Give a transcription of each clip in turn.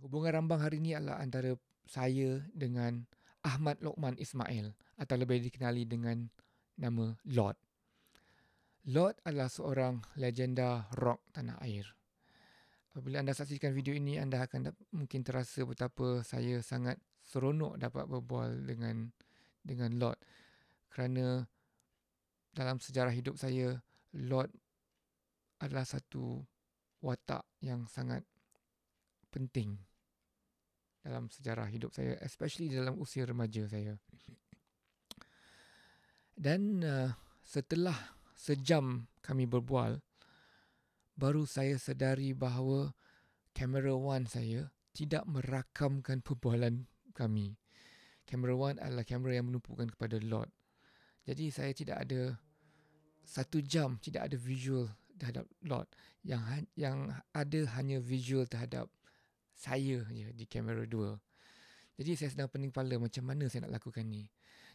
hubungan rambang hari ini adalah antara saya dengan Ahmad Lokman Ismail atau lebih dikenali dengan nama Lord. Lord adalah seorang legenda rock tanah air. Apabila anda saksikan video ini, anda akan mungkin terasa betapa saya sangat seronok dapat berbual dengan dengan Lord. Kerana dalam sejarah hidup saya, Lord adalah satu watak yang sangat penting dalam sejarah hidup saya, especially dalam usia remaja saya. Dan uh, setelah sejam kami berbual, baru saya sedari bahawa kamera one saya tidak merakamkan perbualan kami. Kamera one adalah kamera yang menumpukan kepada Lord. Jadi saya tidak ada satu jam tidak ada visual terhadap Lord. Yang ha- yang ada hanya visual terhadap saya je di kamera dua. Jadi saya sedang pening kepala macam mana saya nak lakukan ni.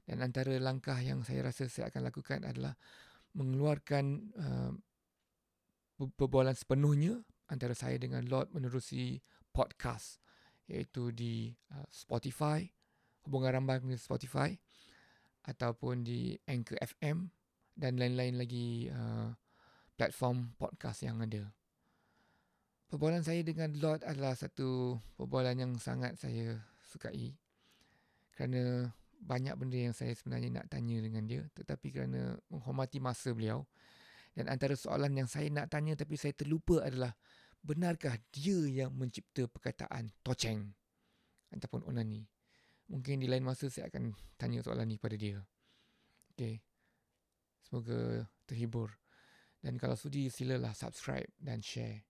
Dan antara langkah yang saya rasa saya akan lakukan adalah mengeluarkan uh, perbualan sepenuhnya antara saya dengan Lord menerusi podcast iaitu di uh, Spotify, hubungan rambang di Spotify ataupun di Anchor FM dan lain-lain lagi uh, platform podcast yang ada. Perbualan saya dengan Lord adalah satu perbualan yang sangat saya sukai. Kerana banyak benda yang saya sebenarnya nak tanya dengan dia tetapi kerana menghormati masa beliau. Dan antara soalan yang saya nak tanya tapi saya terlupa adalah benarkah dia yang mencipta perkataan toceng ataupun onani? Mungkin di lain masa saya akan tanya soalan ni pada dia. Okey. Semoga terhibur. Dan kalau sudi silalah subscribe dan share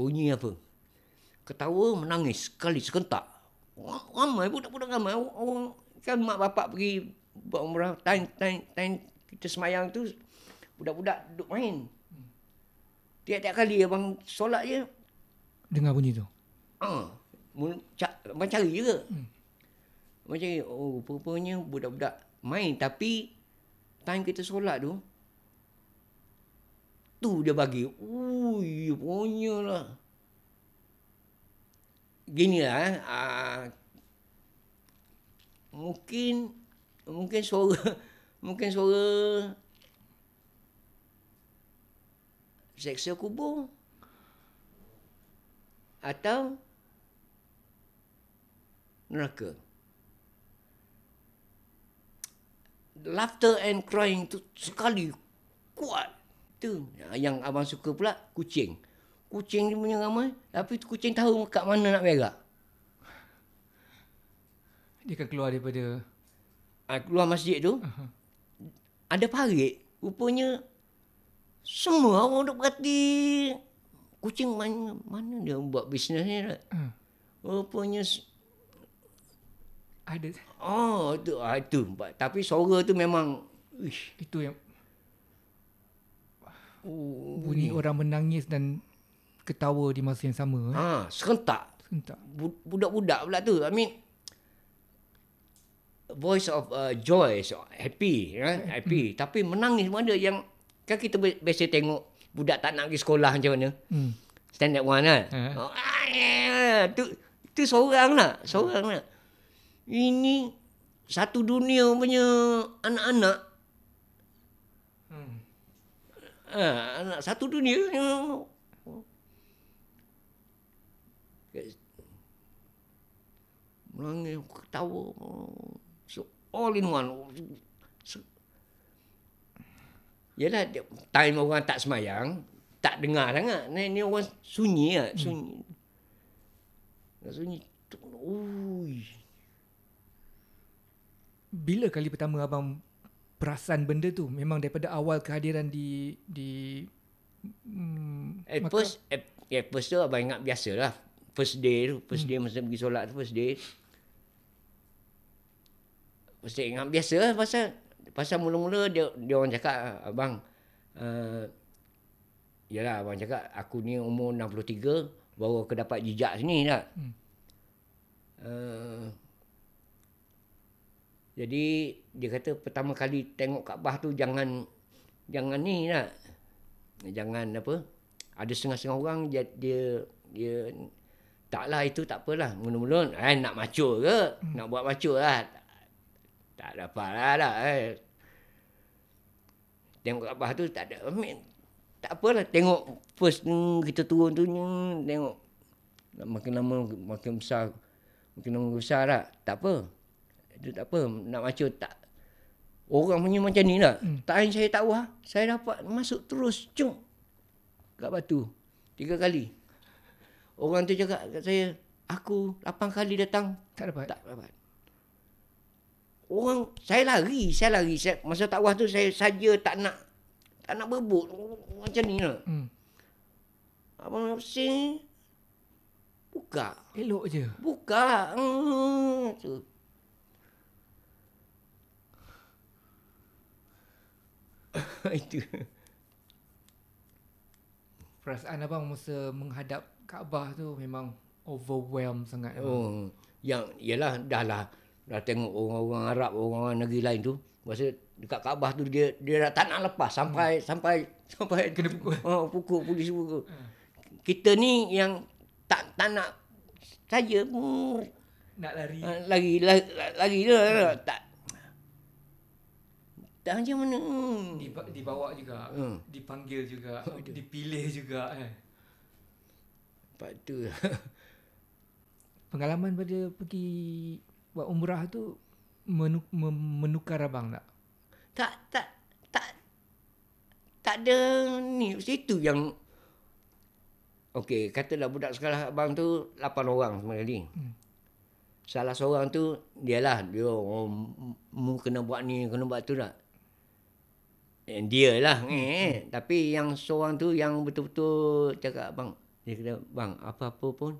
Bunyi apa? Ketawa menangis sekali sekentak. Ramai budak-budak ramai. Orang kan mak bapak pergi buat umrah time time time kita semayang tu budak-budak duduk main. Tiap-tiap kali abang solat je. dengar bunyi tu Ah, ca- abang cari juga. Hmm. Abang cari, oh rupanya budak-budak main. Tapi time kita solat tu, tu dia bagi. Ui, punya lah. Gini lah eh. Uh, mungkin mungkin suara mungkin suara seksa kubur atau neraka. Laughter and crying tu sekali kuat. Tu yang abang suka pula kucing. Kucing ni punya ramai tapi tu kucing tahu kat mana nak berak. dia akan keluar daripada Ha, keluar masjid tu uh-huh. ada parit. Rupanya semua orang duk berhati kucing mana mana dia buat bisnes ni uh, Rupanya ada oh tu ah, itu tapi suara tu memang ish itu yang oh, bunyi orang menangis dan ketawa di masa yang sama eh. ha serentak. Sebentar. Bu- budak-budak pula tu. I mean voice of uh, joy so happy ya. Happy. Tapi menangis pun ada yang kan kita bi- biasa tengok budak tak nak pergi sekolah macam mana? Hmm. stand up one kan? Eh. oh, ah, tu tu seorang lah seorang lah ini satu dunia punya anak-anak Hmm. Ah, anak satu dunia menangis ketawa. So, all in one. So, Yelah time orang tak semayang tak dengar sangat. Ni, ni orang sunyi lah sunyi. Hmm. sunyi Ui. Bila kali pertama abang perasan benda tu? Memang daripada awal kehadiran di di hmm, At maka- first, at, at first tu abang ingat biasa lah. First day tu, first day masa pergi solat tu, first day. First day ingat biasa lah pasal, pasal mula-mula dia, dia orang cakap, abang, uh, yalah abang cakap, aku ni umur 63, baru aku dapat jejak sini tak. Hmm. Uh, Jadi dia kata pertama kali tengok Kaabah tu jangan jangan ni lah. Jangan apa? Ada setengah-setengah orang dia dia, dia taklah itu tak apalah. Mula-mula eh nak macur ke? Hmm. Nak buat macur lah. Tak, tak dapat lah, lah eh. Tengok Kaabah tu tak ada. Amin. Tak apalah tengok first hmm, kita turun tu hmm, tengok makin lama makin besar makin lama besar lah. Tak apa. Itu tak apa. Nak macam tak. Orang punya macam ni lah. Hmm. Tak saya tak wah. Saya dapat masuk terus. Cung. Kat batu. Tiga kali. Orang tu cakap kat saya. Aku lapan kali datang. Tak dapat. Tak dapat. Orang, saya lari. Saya lari. Saya, masa tak wah tu saya saja tak nak. Tak nak berebut. Macam ni lah. Hmm. Abang sini. Buka. Elok je. Buka. Hmm. Tu. Itu. Perasaan abang masa menghadap Kaabah tu memang overwhelmed sangat. abang. Oh, yang ialah dah lah dah tengok orang-orang Arab, orang-orang negeri lain tu. Masa dekat Kaabah tu dia dia dah tak nak lepas sampai sampai sampai Kena pukul. Oh, pukul polis pukul. Kita ni yang tak tak nak saja hmm, Nak lari. lagi lagi lagi dah tak tak macam mana. Hmm. Diba- dibawa juga. Hmm. Dipanggil juga. Dipilih juga. Eh. Lepas tu Pengalaman pada pergi buat umrah tu menu, mem- menukar abang tak? tak tak tak tak ada ni situ yang Okey, katalah budak sekolah abang tu 8 orang semua kali. Hmm. Salah seorang tu dialah dia oh, mu kena buat ni, kena buat tu tak. Eh, dia lah hmm. eh. Tapi yang seorang tu yang betul-betul cakap abang, dia kata bang apa-apa pun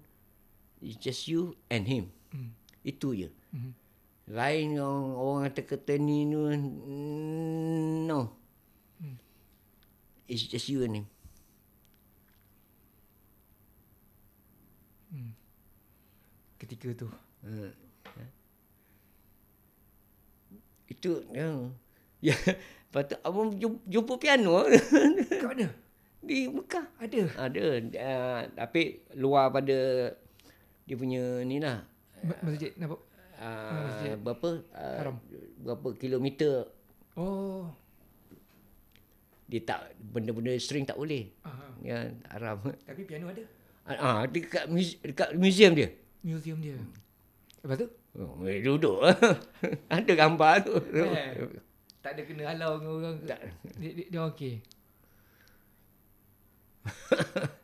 it's just you and him. Hmm. Itu je. Hmm. Lain orang, orang kata-kata ni tu, mm, no. Hmm. It's just you and him. Ketika tu. Ha. Itu ya. Ya, lepas tu abang jumpa, piano Kat mana? di Mekah. Ada. Ada uh, tapi luar pada dia punya ni lah. Ma- Masjid nampak? Uh, berapa uh, Haram. berapa kilometer Oh. dia tak benda-benda string tak boleh. Aha. Ya, haram. Tapi piano ada. Ah, dekat muse- dekat museum dia. Museum dia. Lepas tu? Oh, duduk. Ada gambar tu. Eh. Tak ada kena halau dengan orang. Tak. Dia, dia, dia okey.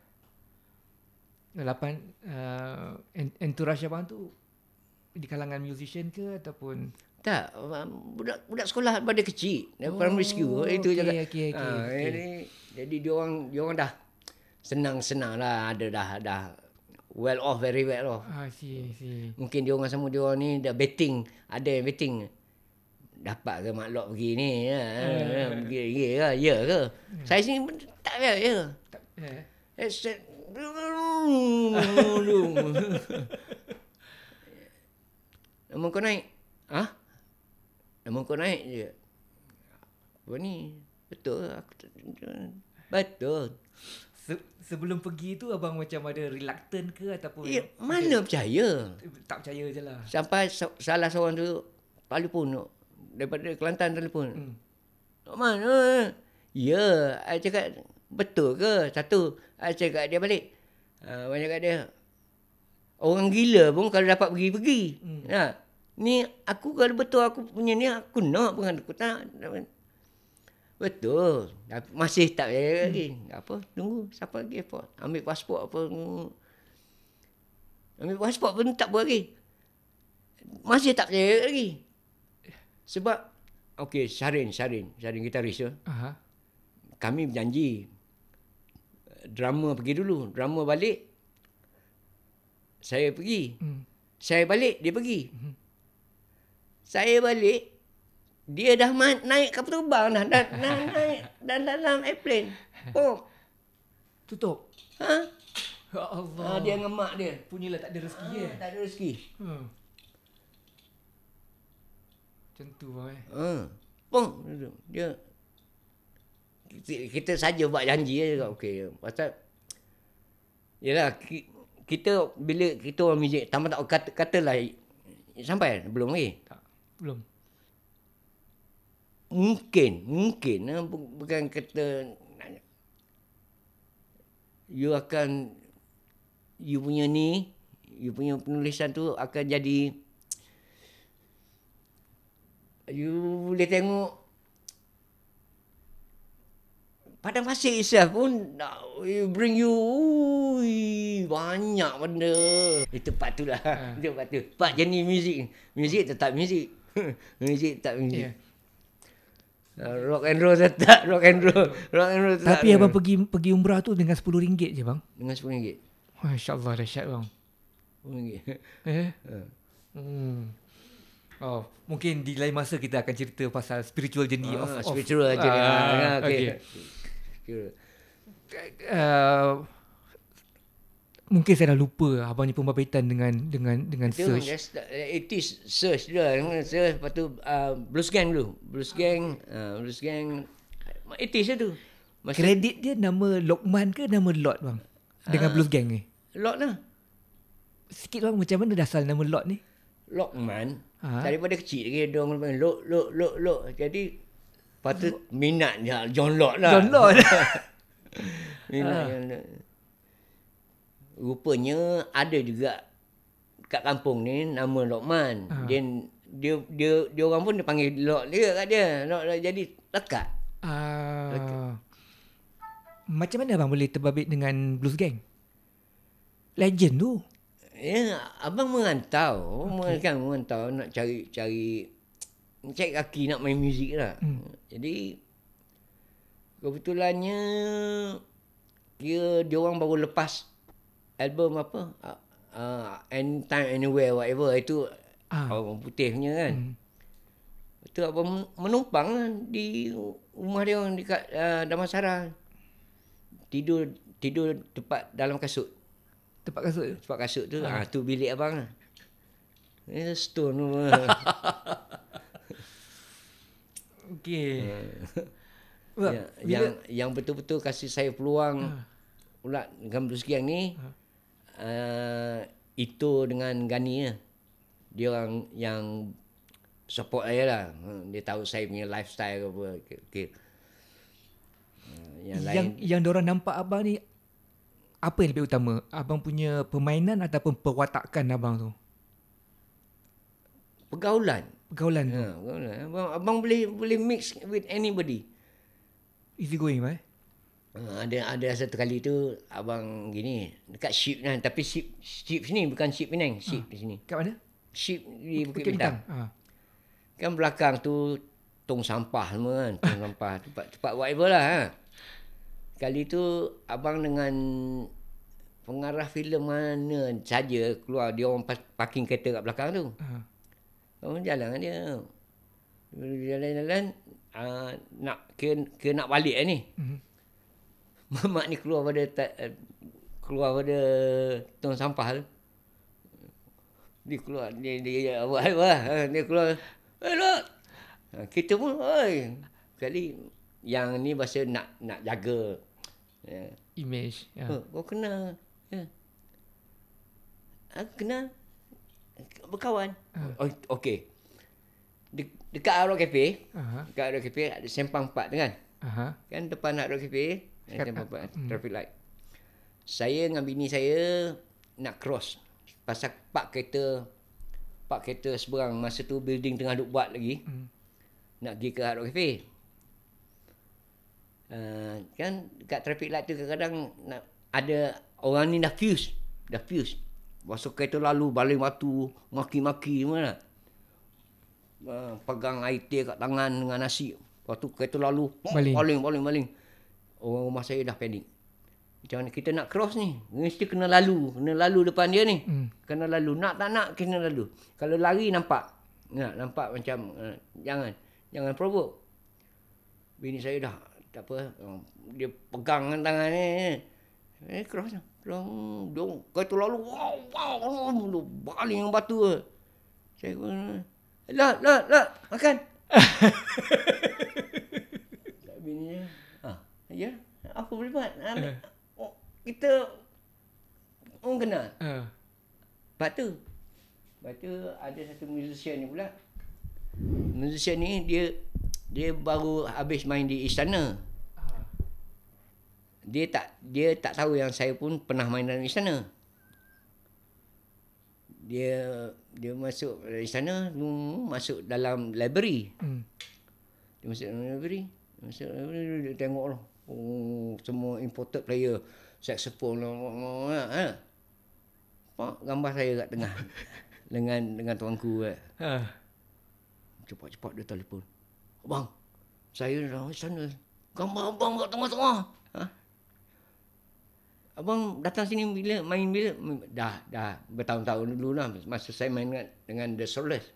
Lapan uh, en- entourage abang tu di kalangan musician ke ataupun Tak, um, budak budak sekolah pada kecil, oh, primary school itu okey, je. okey, okey, Ha, okey. Jadi, jadi dia orang dia orang dah senang-senang lah ada dah dah well off very well off. ah si si Mungkin dia orang sama dia orang ni dah betting, ada yang betting dapat ke maklok pergi ni ya. Eh. Pergi ya ke? Ya ke? Saya sini pun tak ya. ya. tak eh. Eh, set. Nama kau naik? Ha? Nama kau naik je. Apa ni? Betul. Aku betul. Se- sebelum pergi tu abang macam ada reluctant ke ataupun Ya, mana percaya? tak percaya je lah. Sampai so- salah seorang tu telefon tu. Daripada Kelantan telefon. Hmm. Kat mana? Ya, I cakap betul ke? Satu, I cakap dia balik. Uh, banyak kat dia. Orang gila pun kalau dapat pergi-pergi. Hmm. Ha. Ni aku kalau betul aku punya ni aku nak pun aku tak. Betul. Masih tak percaya lagi. Apa? Tunggu. Siapa lagi airport? Ambil pasport apa. Hmm. Ambil pasport pun tak buat lagi. Masih tak percaya lagi. Sebab, okey, Syarin, Syarin, Syarin gitaris tu. Aha. Kami berjanji. Drama pergi dulu. Drama balik. Saya pergi. Hmm. Saya balik, dia pergi. Saya balik, dia dah ma- naik kapal terbang dah. Dah, dah naik dan dalam airplane. Oh, Tutup. ha? Ya ha Allah. dia dengan mak dia. Punyalah tak ada rezeki eh. Tak ada rezeki. Hmm. Macam tu bang eh. Ha. Pong dia kita, saja buat janji je kat okey. Pasal Yalah ki- kita bila kita orang muzik tambah tak kata katalah sampai belum lagi. Tak. Belum. Mungkin, mungkin eh, bu- bukan kata you akan you punya ni, you punya penulisan tu akan jadi you boleh tengok Padang Pasir itself pun you bring you ui, banyak benda. Itu part tu lah. Ha. Itu part tu. Part jenis muzik. Muzik tetap muzik. muzik tetap muzik. Ya. Uh, rock and roll tetap rock and roll. Rock and roll tetap. Tapi abang pergi pergi umrah tu dengan RM10 je bang. dengan RM10. Masya-Allah dahsyat bang. RM10. Eh. Ha. Hmm. Oh, mungkin di lain masa kita akan cerita pasal spiritual journey of, Ah, of spiritual aja dia. Ah, Ah, okay. Kira. Uh, mungkin saya dah lupa abangnya pembabitan dengan dengan dengan Itu search. just it is search dia. Search lepas tu uh, Blues Gang dulu. Blues Gang, uh, Blues Gang it is tu. Masa Kredit dia nama Lokman ke nama Lot bang? Dengan Ah. Blues Gang ni. Lot lah. Sikit bang macam mana dasar nama Lot ni? Lokman Ha? daripada kecil lagi dia orang panggil Lok Lok Lok Lok. Jadi patut minat je John Lok lah. John Lot. minat Ha. John Lok. Rupanya ada juga kat kampung ni nama Lokman. Ha. Dia dia dia dia orang pun dia panggil Lok dia kat dia. Lok, Lok jadi lekat. Ah. Macam mana abang boleh terbabit dengan Blues Gang? Legend tu. Ya, abang merantau, okay. kan merantau nak cari cari cari kaki nak main muzik lah. Hmm. Jadi kebetulannya kira dia orang baru lepas album apa? Uh, anytime anywhere whatever itu Ah. orang putih punya kan. Hmm. Itu abang menumpang lah di rumah dia orang dekat uh, Damansara. Tidur tidur tepat dalam kasut. Tempat kasut. Tempat kasut tu, ah. tu bilik abang lah. Ni stone tu. Okey. ya, yang yang betul-betul kasih saya peluang Ah. pula dengan Gang ni uh, itu dengan Gani lah. Dia orang yang support saya lah. Hmm, Dia tahu saya punya lifestyle ke apa. Okay. okay. Uh, yang, lain yang yang orang nampak abang ni apa yang lebih utama? Abang punya permainan ataupun perwatakan abang tu? pergaulan. Pergaulan tu. Ha, pergaulan. Abang, abang boleh boleh mix with anybody. Easy going eh? Ha, ada ada satu kali tu abang gini dekat ship kan tapi ship ship sini bukan ship Penang ship di sini Kat mana? ship di Bukit, Bukit Bintang. Ha. kan belakang tu tong sampah semua kan tong sampah tempat tempat whatever lah ha. Kali tu abang dengan pengarah filem mana saja keluar dia orang parking kereta kat belakang tu Ha. abang jalan dengan dia jalan-jalan uh, nak ke, ke nak balik lah ni Mhm. Mamak ni keluar pada ta, keluar pada tong sampah tu. Dia keluar dia dia apa apa ha, dia keluar. Hello. Ha, kita pun oi. Kali yang ni bahasa nak nak jaga. Ya. Image. Ya. Oh, kau kenal. Ya. Aku kenal. Berkawan. Oh, okey. De, dekat Arrow Cafe, Aha. dekat Arrow Cafe ada sempang empat tu kan. Aha. Kan depan Arrow Cafe, Kat- ada tempat traffic light. Saya dengan bini saya nak cross. Pasal park kereta park kereta seberang masa tu building tengah duk buat lagi. Hmm. Nak pergi ke Hard Rock Cafe. Uh, kan dekat traffic light tu kadang-kadang nak ada orang ni dah fuse. Dah fuse. Masa kereta lalu baling batu, maki-maki lah. Uh, pegang air teh kat tangan dengan nasi. Lepas tu kereta lalu, Baling. baling, baling, baling. Orang rumah saya dah panik. Macam mana kita nak cross ni? Mesti kena lalu. Kena lalu depan dia ni. Hmm. Kena lalu. Nak tak nak kena lalu. Kalau lari nampak. Nak nampak macam uh, jangan. Jangan provoke. Bini saya dah tak apa. Uh, dia pegang tangan ni. Eh cross lah. Long, dong, kereta lalu. Wow, wow, wow. Baling yang batu. Saya pun, Lah, lah, lah, makan. Bini dia, ah, ya, apa boleh buat? Ambil. Eh. Oh, kita orang kenal. Uh. Lepas tu, lepas tu ada satu musician ni pula. Musician ni dia dia baru habis main di istana. Dia tak dia tak tahu yang saya pun pernah main dalam istana. Dia dia masuk dalam istana, hmm, masuk dalam library. Hmm. Dia masuk dalam library. Masuk dalam library dia tengok lah. Oh, semua imported player. Saxophone lah. Ha. Pak gambar saya kat tengah. dengan dengan tuanku kan. Uh. Cepat-cepat dia telefon. Abang, saya dah sana. Gambar abang kat tengah-tengah. Ha? Abang datang sini bila main bila dah dah bertahun-tahun dulu lah masa saya main dengan, dengan The Strollers.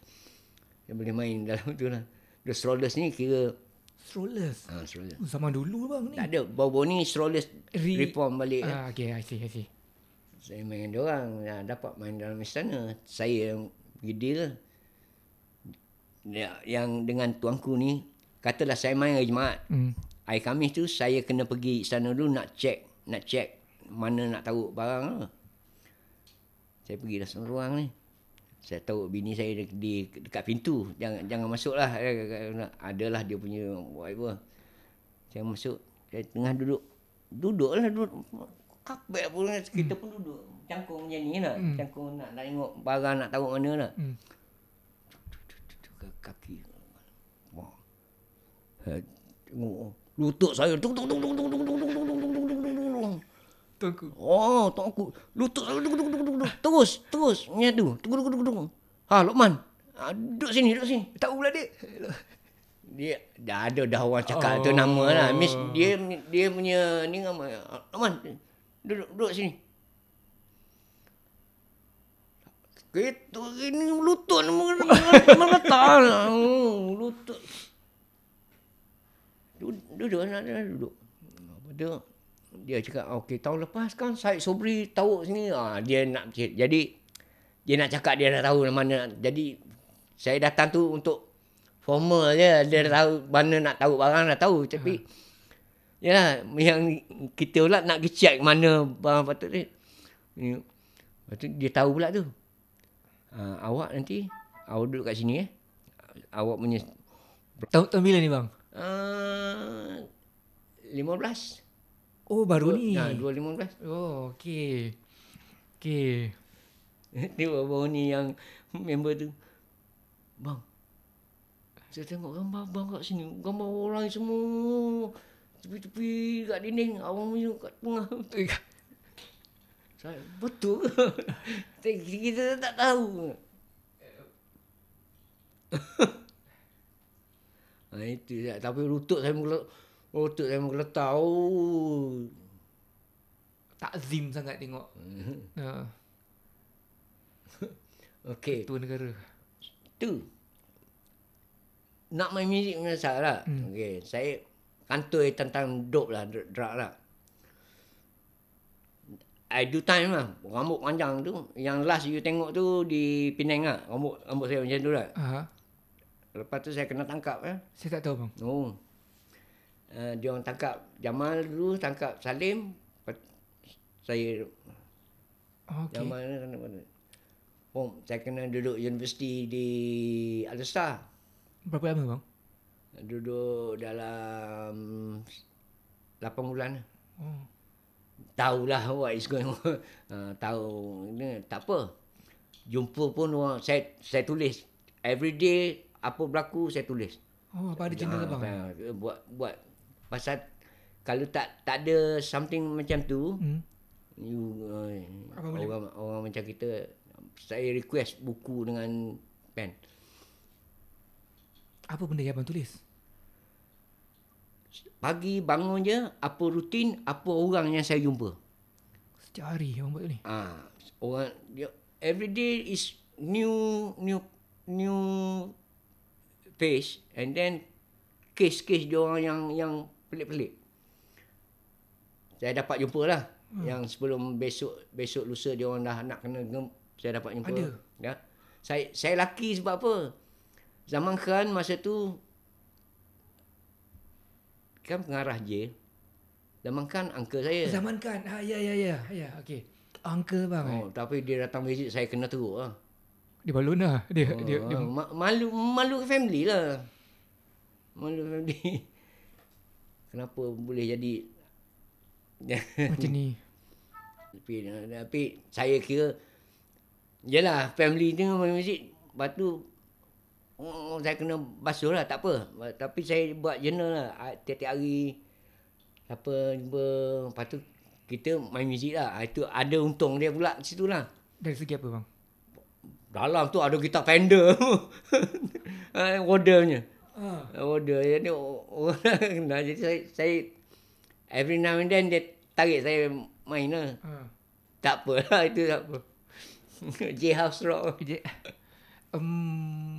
Dia boleh main dalam tu lah. The Strollers ni kira Strollers. ha, Strollers. Oh, Zaman dulu bang ni. Tak ada baru ni Strollers Re- reform balik. Ah, kan. okay, I see, I see. Saya main dengan dia orang, ya, dapat main dalam istana. Saya yang pergi deal. Ya, yang dengan tuanku ni, katalah saya main hari Jumaat. Hmm. Hari Khamis tu saya kena pergi istana dulu nak check, nak check mana nak taruh barang lah. Saya pergi dah seorang ni. Saya tahu bini saya di, di dekat pintu. Jangan jangan masuklah. Adalah dia punya whatever. Saya masuk, saya tengah duduk. Duduklah duduk. Kapek pun kita pun duduk. Cangkung macam ni lah. Hmm. Cangkung nak tengok barang nak taruh mana lah. Hmm. Kaki. Wah. Eh, Tengok. Lutut saya. Tung, tung, tung, tung, tung, tung, tung, tung, tung, tung, tung, tung, tung, tung, tung. Tuanku. Oh, tok aku. Lutut saya. Tung, tung, tung, tung, tung. Terus, terus. Ni tu. Tunggu, tunggu, tunggu, tunggu. Ha, Lokman. Ah, duduk sini, duduk sini. Tak pula dek. Dia dah ada dah orang cakap oh. tu Oh. nama lah. Miss dia dia punya ni nama. Ah, Lokman. Duduk duduk sini. Kita ini lutut meletak lah. Oh, Lutut. Duduk, duduk anak dia duduk. Tu, dia cakap, okey tahun lepas kan Syed Sobri tahu sini. Ah, dia nak jadi dia nak cakap dia dah tahu mana. Jadi saya datang tu untuk formal je. Dia dah tahu mana nak tahu barang dah tahu. Tapi yalah yang kita pula nak check mana barang patut ni. Ni. Lepas tu dia tahu pula tu. Ah, awak nanti awak duduk kat sini eh. Awak punya Tahun, tahun bila ni bang? uh, 15. Oh baru ni. Ha, 215. Oh okay. Okay. Ni baru ni yang member tu. Bang. Saya tengok gambar bang kat sini. Gambar orang semua. Tepi-tepi kat dinding. Awang punya kat tengah. Saya, betul ke? Kita tak tahu. ha, itu je. Tapi lutut saya menggeletak. Lutut saya menggeletak. Oh. Takzim sangat tengok. Uh, Okey. tua negara. Tu. Nak main muzik punya salah. Hmm. Okey, saya kantoi tentang dope lah, dr- drug lah. I do time lah. Rambut panjang tu. Yang last you tengok tu di Penang lah. Rambut, rambut saya macam tu lah. Aha. Lepas tu saya kena tangkap eh. Saya tak tahu bang. Oh. Uh, dia orang tangkap Jamal dulu, tangkap Salim. Saya Oh, okay. Jamal ni kena mana? Oh, saya kena duduk universiti di Al-Star. Berapa lama bang? Duduk dalam 8 bulan. Oh. Tahulah what is going on. Uh, tahu ni tak apa. Jumpa pun orang saya saya tulis. Every day apa berlaku saya tulis. Oh apa ada channel Ah, bang? apa- Buat buat pasal kalau tak tak ada something macam tu, Hmm. you uh, Apa boleh? orang orang macam kita saya request buku dengan pen. Apa benda yang abang tulis? Pagi bangun je, apa rutin, apa orang yang saya jumpa. Setiap hari abang buat ni? Ah, orang dia every day is new new new face and then case-case dia orang yang yang pelik-pelik. Saya dapat jumpa lah. Hmm. Yang sebelum besok besok lusa dia orang dah nak kena gem, saya dapat jumpa. Ada? Ya. Saya saya laki sebab apa? Zaman Khan masa tu kan pengarah je. Zaman Khan uncle saya. Zaman kan. Ha, ya, ya, ya. Ya, okey. Uncle bang. Oh. Oh, tapi dia datang visit saya kena teruk lah. Dia balon lah. Dia, Oh, dia, dia, ma- malu malu family lah. Malu family. Kenapa boleh jadi macam ni. tapi, tapi saya kira Yelah family ni main masjid Lepas tu oh, Saya kena basuh lah tak apa. Tapi saya buat journal lah. Ah, Tiap-tiap hari Apa jumpa. Lepas tu kita main muzik lah. Ah, Itu ada untung dia pula di situ lah. Dari segi apa bang? Dalam tu ada gitar Fender Wader punya Ah. Wader Jadi orang kenal Jadi saya, saya Every now and then dia tarik saya main lah. Ha. Tak apa lah itu tak apa. J House Rock. Dia, um,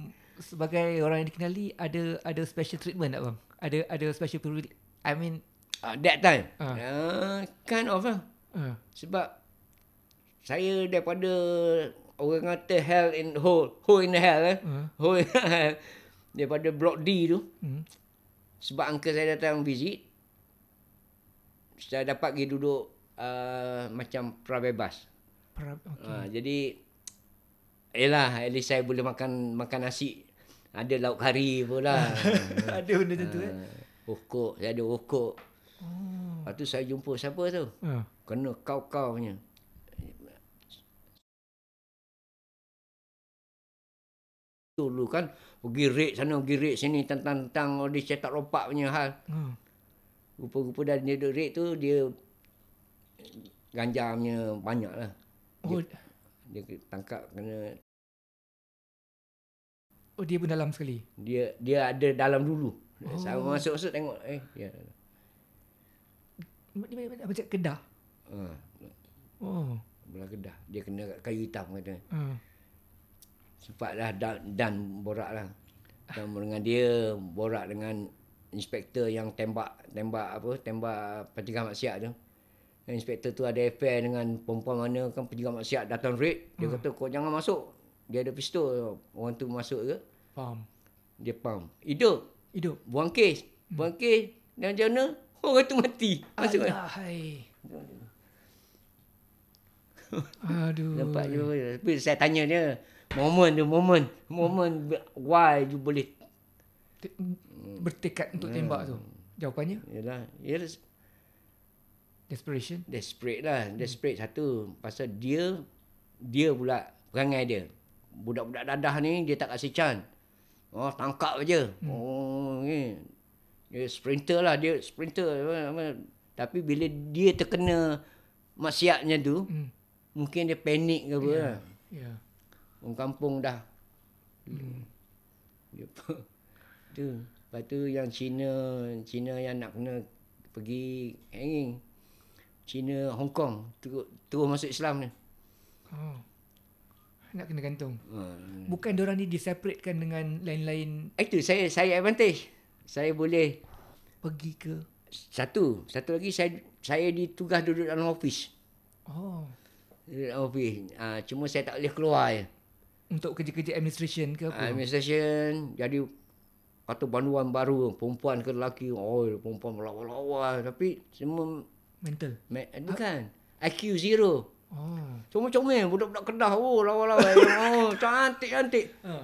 sebagai orang yang dikenali ada ada special treatment tak bang? Ada ada special privilege. I mean, uh, That time Ah. uh, Kind of lah uh, Sebab Saya daripada Orang kata hell in hole Hole in the hell eh uh, Hole in the hell Daripada block D tu hmm. Sebab uncle saya datang visit Saya dapat pergi duduk uh, Macam prabebas Pra, okay. uh, Jadi Yelah At least saya boleh makan Makan nasi Ada lauk kari pula. Ada benda macam tu eh. Hukuk Saya ada hukuk Oh. Lepas tu saya jumpa siapa tu? Uh, Kena kau-kau punya. Dulu kan Pergi raid sana Pergi raid sini Tentang-tentang Dia cetak ropak punya hal. Uh. Rupa-rupa dah dia duduk raid tu Dia Ganja punya banyak lah. Oh, Dia tangkap kena oh dia pun dalam sekali. Dia dia ada dalam dulu Oh. Saya masuk-masuk tengok Eh ya. Dia macam- kedah. Ha, Oh. belah kedah Dia kena kat kayu hitam kata Uh. Sempat dah dan, dan borak lah. Dan dengan dia borak dengan inspektor yang tembak tembak apa tembak pencegahan maksiat tu. Dan inspektor tu ada affair dengan perempuan mana kan pencegahan maksiat datang raid. Dia kata kau jangan masuk. Dia ada pistol. Orang tu masuk ke Faham. dia pam. Hidup. Hidup. Buang kes. Buang kes. Dan macam mana? Orang tu mati. Masuk? Alahai. Aduh. Nampak je. Tapi saya tanya dia. Moment tu, moment. Moment why you boleh. Te- Bertekad untuk tembak tu. Jawapannya Yalah. Yalah. desperation. Desperate lah. Desperate satu. Pasal dia, dia pula perangai dia. Budak-budak dadah ni dia tak kasih chance. Oh, tangkap je. Hmm. Oh, ni. Dia sprinter lah. Dia sprinter. Tapi bila dia terkena maksiatnya tu, Hmm. mungkin dia panik ke apa lah. Ya. Yeah. Orang kampung dah. Hmm. Dia tu. Lepas tu yang Cina, Cina yang nak kena pergi hanging. Cina Hong Kong terus, terus masuk Islam ni. Oh. Nak kena gantung. Hmm. Bukan orang ni diseparatekan dengan lain-lain Itu saya saya advantage. Saya boleh pergi ke satu, satu lagi saya saya ditugas duduk dalam office. Oh. Duduk dalam office. Ah, cuma saya tak boleh keluar je. Untuk kerja-kerja administration ke apa? Administration jadi kata banduan baru perempuan ke lelaki oh perempuan lawa-lawa tapi semua Mental. Ma- bukan. IQ zero. Oh. Cuma comel budak-budak Kedah. Oh, lawa-lawa. oh, cantik-cantik. Uh.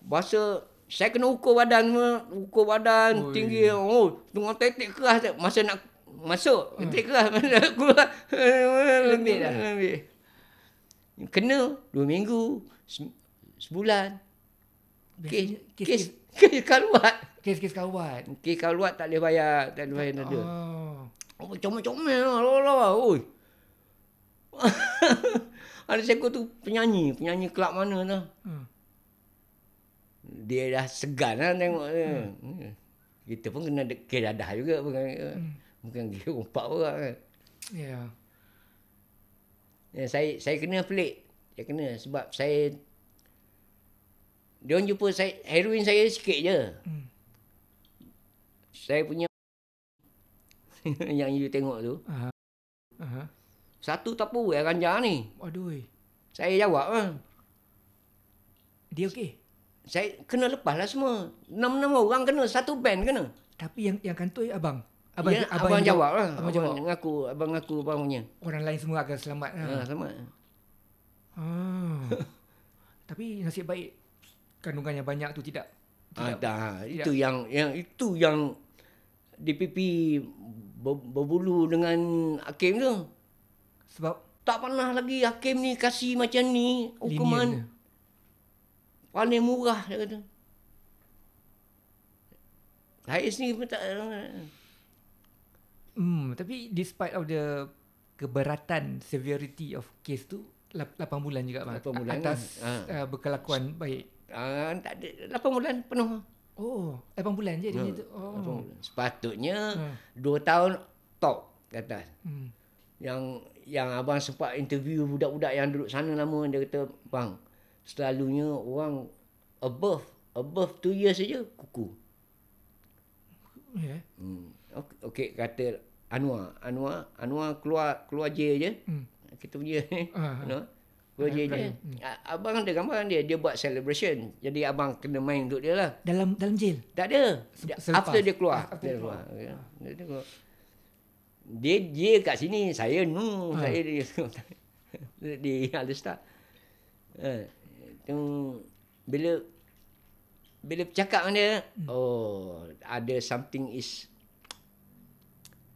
Bahasa saya kena ukur badan semua. Ukur badan Oi. tinggi. Oh, tengok tetek keras tu. Masa nak masuk, tetek keras. Masa nak keluar. Lembik dah? Lembik. Kena dua minggu. se- Sebulan. Kes, kes, kes, kes kaluat. kes-kes kawat. Kes kaluat tak boleh bayar. Tak boleh bayar nada. Oh. Oh, comel-comel lah. Lawa-lawa. Oi. Ada seko tu penyanyi. Penyanyi kelab mana tu. Hmm. Dia dah segan lah tengok dia. Hmm. Kita pun kena de- ke dadah juga. Bukan, Hmm. bukan kira umpat orang kan. Ya. Yeah. Ya, saya saya kena pelik. Saya kena sebab saya dia orang jumpa saya heroin saya sikit je. Hmm. Saya punya yang you tengok tu. Aha. Aha. Satu tapu yang ganja ni. Aduh. Saya jawab lah. Dia okey. saya kena lepas lah semua. Enam-enam orang kena. Satu band kena. Tapi yang yang kantor abang. Abang, ya, abang, abang jawab lah. Abang, jawab. ngaku, abang ngaku abang punya. Orang lain semua akan selamat. Ha. Ha, selamat. Ah. Tapi nasib baik kandungannya banyak tu tidak. Ah, tidak dah. Itu yang yang itu yang DPP ber- berbulu dengan hakim tu. Sebab Tak pernah lagi hakim ni kasih macam ni hukuman paling murah dia kata. Saya sendiri pun tak Hmm, tapi despite of the keberatan severity of case tu lap- 8 bulan juga bang. 8 bulan atas kan? Ha. uh, berkelakuan baik. ah, tak ada 8 bulan penuh. Oh, 8 bulan je dia Ha, tu. Oh. 8 bulan. Sepatutnya Ha. 2 tahun top ke atas. Hmm. Yang yang abang sempat interview budak-budak yang duduk sana lama dia kata bang selalunya orang above above 2 years saja kuku. Yeah. Hmm. Okey, okay, kata Anwar, Anwar, Anwar keluar keluar jail je. Hmm. Kita punya ni. Ah. Anwar. Keluar je. A- Abang ada gambar dia, dia buat celebration. Jadi abang kena main untuk dia lah. Dalam dalam jail. Tak ada. Selepas. after dia keluar. Ah, after dia keluar. Ya. Dia, dia keluar. Dia, dia kat sini, saya nu, Ah. saya di di Alista. Ha, tu bila bila bercakap dengan dia, Hmm. oh, ada something is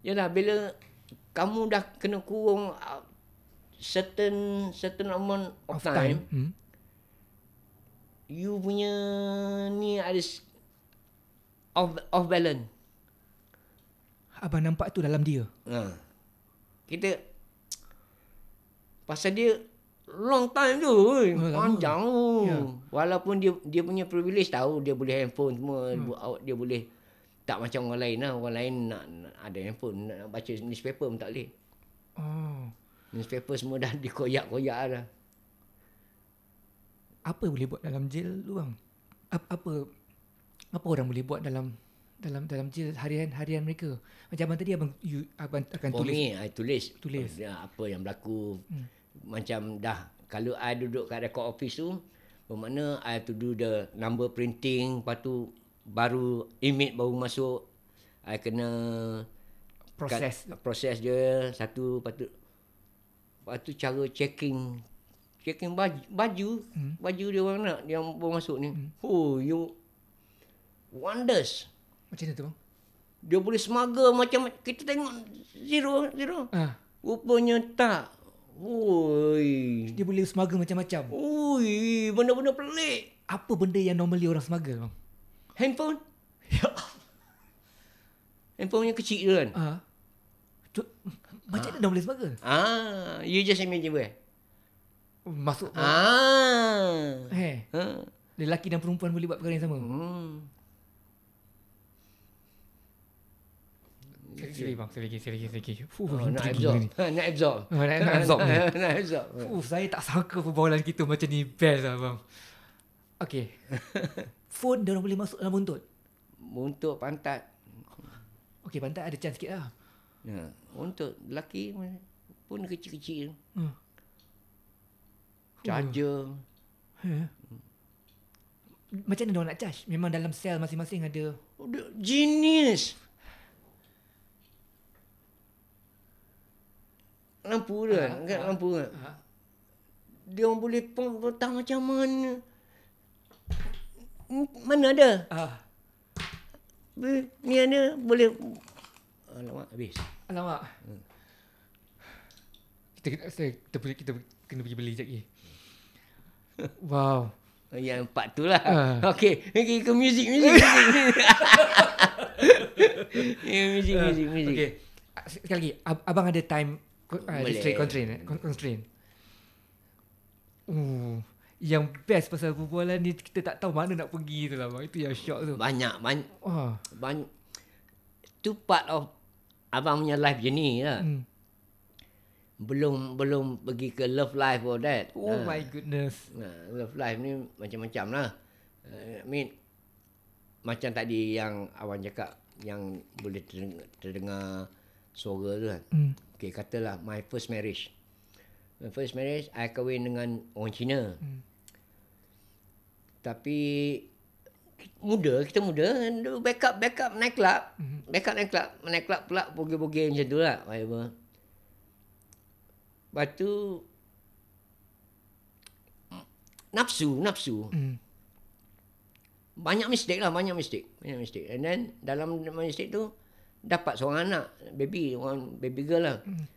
Yalah bila kamu dah kena kurung uh, certain certain amount of, Of time, time. Hmm. you punya ni ada off off balance. Abang nampak tu dalam dia. Ha. Kita pasal dia long time tu, Oh, panjang tu. Ya. Walaupun dia dia punya privilege tahu dia boleh handphone semua, hmm. dia boleh tak macam orang lain lah. Orang lain nak, nak ada handphone, nak, nak baca newspaper pun tak boleh. Oh. Newspaper semua dah dikoyak-koyak dah. Apa boleh buat dalam jail tu bang? Apa, apa apa orang boleh buat dalam dalam dalam jail harian-harian mereka? Macam abang tadi abang you, abang akan For tulis. me, I tulis. Tulis. Ya, apa yang berlaku. Hmm. Macam dah, kalau I duduk kat record office tu, bermakna I have to do the number printing, lepas tu baru image baru masuk. I kena Proses. kat, proses dia satu lepas tu lepas tu cara checking checking baju, baju hmm. baju dia orang nak yang baru masuk ni. Hmm. Oh, you wonders. Macam mana tu bang? Dia boleh smaga macam kita tengok zero zero. Ah, Rupanya tak. Oi. dia boleh semaga macam-macam. Ui, benda-benda pelik. Apa benda yang normally orang semaga bang? Handphone. Handphone yang kecil tu kan. Ah. Tu, macam mana dia boleh semaga? Ah, you just imagine where. Masuk Ah. Eh, Ha. lelaki dan perempuan boleh buat perkara yang sama. Hmm. Sekali bang, sekali lagi, sekali lagi, lagi. Fuh, Oh, nak absorb. nak absorb. Oh, nak- nak absorb nak absorb. Fuh, saya tak sangka perbualan kita macam ni best lah bang. Okay. Phone dia orang boleh masuk dalam buntut. Untuk pantat. Okay, pantat ada chance sikit lah. Ya. Untuk lelaki pun kecil-kecil. Hmm. Charger. Macam mana orang nak charge? Memang dalam sel masing-masing ada Oh, Genius. Lampu tu kan? Kan lampu kan? Ha? Dia orang boleh pom petang macam mana? Hmm, Mana ada? Ah, Be- Ni ada boleh Alamak habis. alamak. Kita kita kita, kita, boleh- kita kena pergi beli sekejap lagi. Wow. Yang empat tu lah. Ah. Okey, okay, ke muzik muzik. muzik. ya, muzik muzik muzik. Okay. Sekali lagi, ab- abang ada time uh, Boleh. constraint eh? Con- constraint. Uh, yang best pasal perbualan ni kita tak tahu mana nak pergi tu lah bang. Itu yang shock tu. Banyak banyak Wah. banyak tu part of abang punya life journey lah. Hmm. Belum belum pergi ke love life or that. Oh Ah. my goodness. Nah, love life ni macam-macam lah. Uh, I mean, macam tadi yang abang cakap yang boleh terdengar, terdengar suara tu kan. Hmm. Okay, katalah my first marriage. My first marriage, I kahwin dengan orang Cina. Hmm. Tapi muda, kita muda. Backup, backup naik club. Mhm. Backup naik club. Naik club pula bogey-bogey macam tu lah. Whatever. Lepas tu, nafsu, nafsu. Hmm. Banyak mistake lah, banyak mistake. Banyak mistake. And then, dalam mistake tu, dapat seorang anak. Baby, orang baby girl lah. Hmm.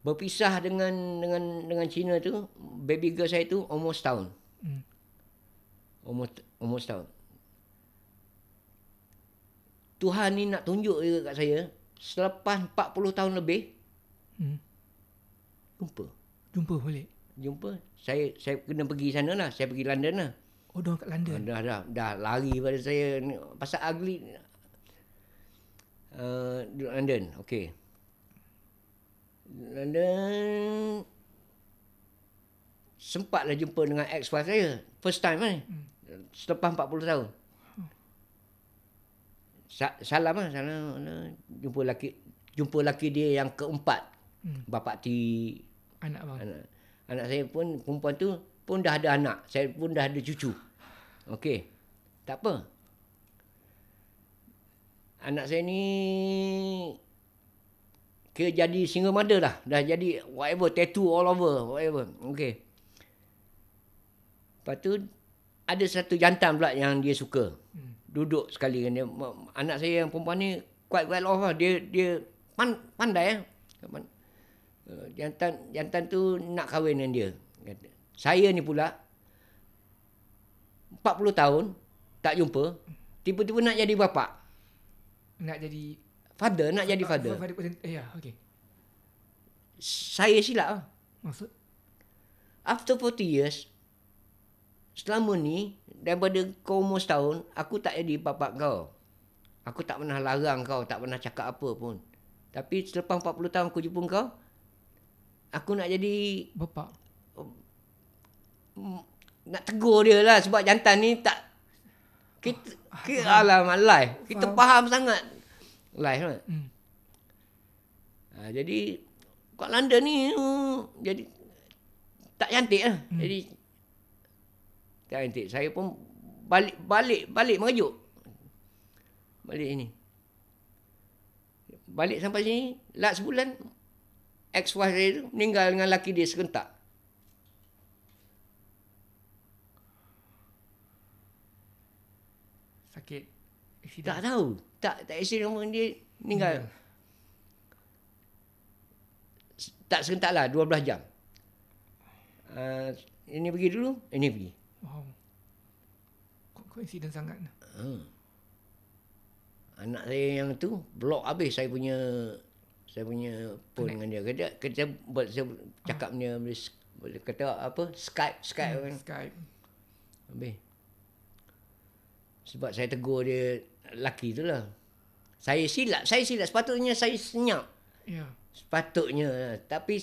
Berpisah dengan dengan dengan Cina tu, baby girl saya tu almost tahun. Hmm. Almost almost tahun. Tuhan ni nak tunjuk je kat saya, selepas 40 tahun lebih, Hmm. jumpa. Jumpa balik. Jumpa. Saya saya kena pergi sana lah. Saya pergi London lah. Oh, orang kat London. Dah, dah, dah lari pada saya. Pasal ugly. Uh, London. Okay. London. Sempatlah jumpa dengan ex-wife saya. First time kan. Hmm. Selepas 40 tahun. Sa- salam lah. Salam. Jumpa laki jumpa laki dia yang keempat. Hmm. Bapak ti Anak bang. anak. Anak saya pun perempuan tu pun dah ada anak. Saya pun dah ada cucu. Okey. Tak apa. Anak saya ni kira jadi single mother dah. Dah jadi whatever tattoo all over whatever. Okey. Lepas tu ada satu jantan pula yang dia suka. Hmm. Duduk sekali dengan dia. Anak saya yang perempuan ni quite well off lah. Dia dia pan, pandai eh. Pan- Uh, jantan jantan tu nak kahwin dengan dia. Kata. Saya ni pula 40 tahun tak jumpa, tiba-tiba nak jadi bapa. Nak jadi Father nak jadi father. father present- Eh, ya, okey. Saya silap lah. Maksud? After 40 years, selama ni, daripada kau umur setahun, aku tak jadi bapa kau. Aku tak pernah larang kau, tak pernah cakap apa pun. Tapi selepas 40 tahun aku jumpa kau, aku nak jadi Bapak. Nak tegur dia lah sebab jantan ni tak kita kita alamak live. Kita faham sangat live lah. Hmm. Ha, jadi kat London ni uh, jadi tak cantik lah. Hmm. Jadi tak cantik. Saya pun balik balik balik merajuk. Balik ini. Balik sampai sini last sebulan ex-wife saya tu meninggal dengan laki dia serentak. Sakit. Tak Accident. tahu. Tak tak accident pun dia meninggal. Tak serentak lah 12 jam. Uh, ini pergi dulu, ini pergi. Wow. Kok coincident sangat. Hmm. Anak saya yang tu block habis saya punya saya punya phone dengan dia. Kata kita buat saya cakap dia boleh boleh kata apa Skype Skype kan. Skype. Habis. Sebab saya tegur dia laki tu lah. Saya silap, saya silap. Sepatutnya saya senyap. Ya. Sepatutnya. Tapi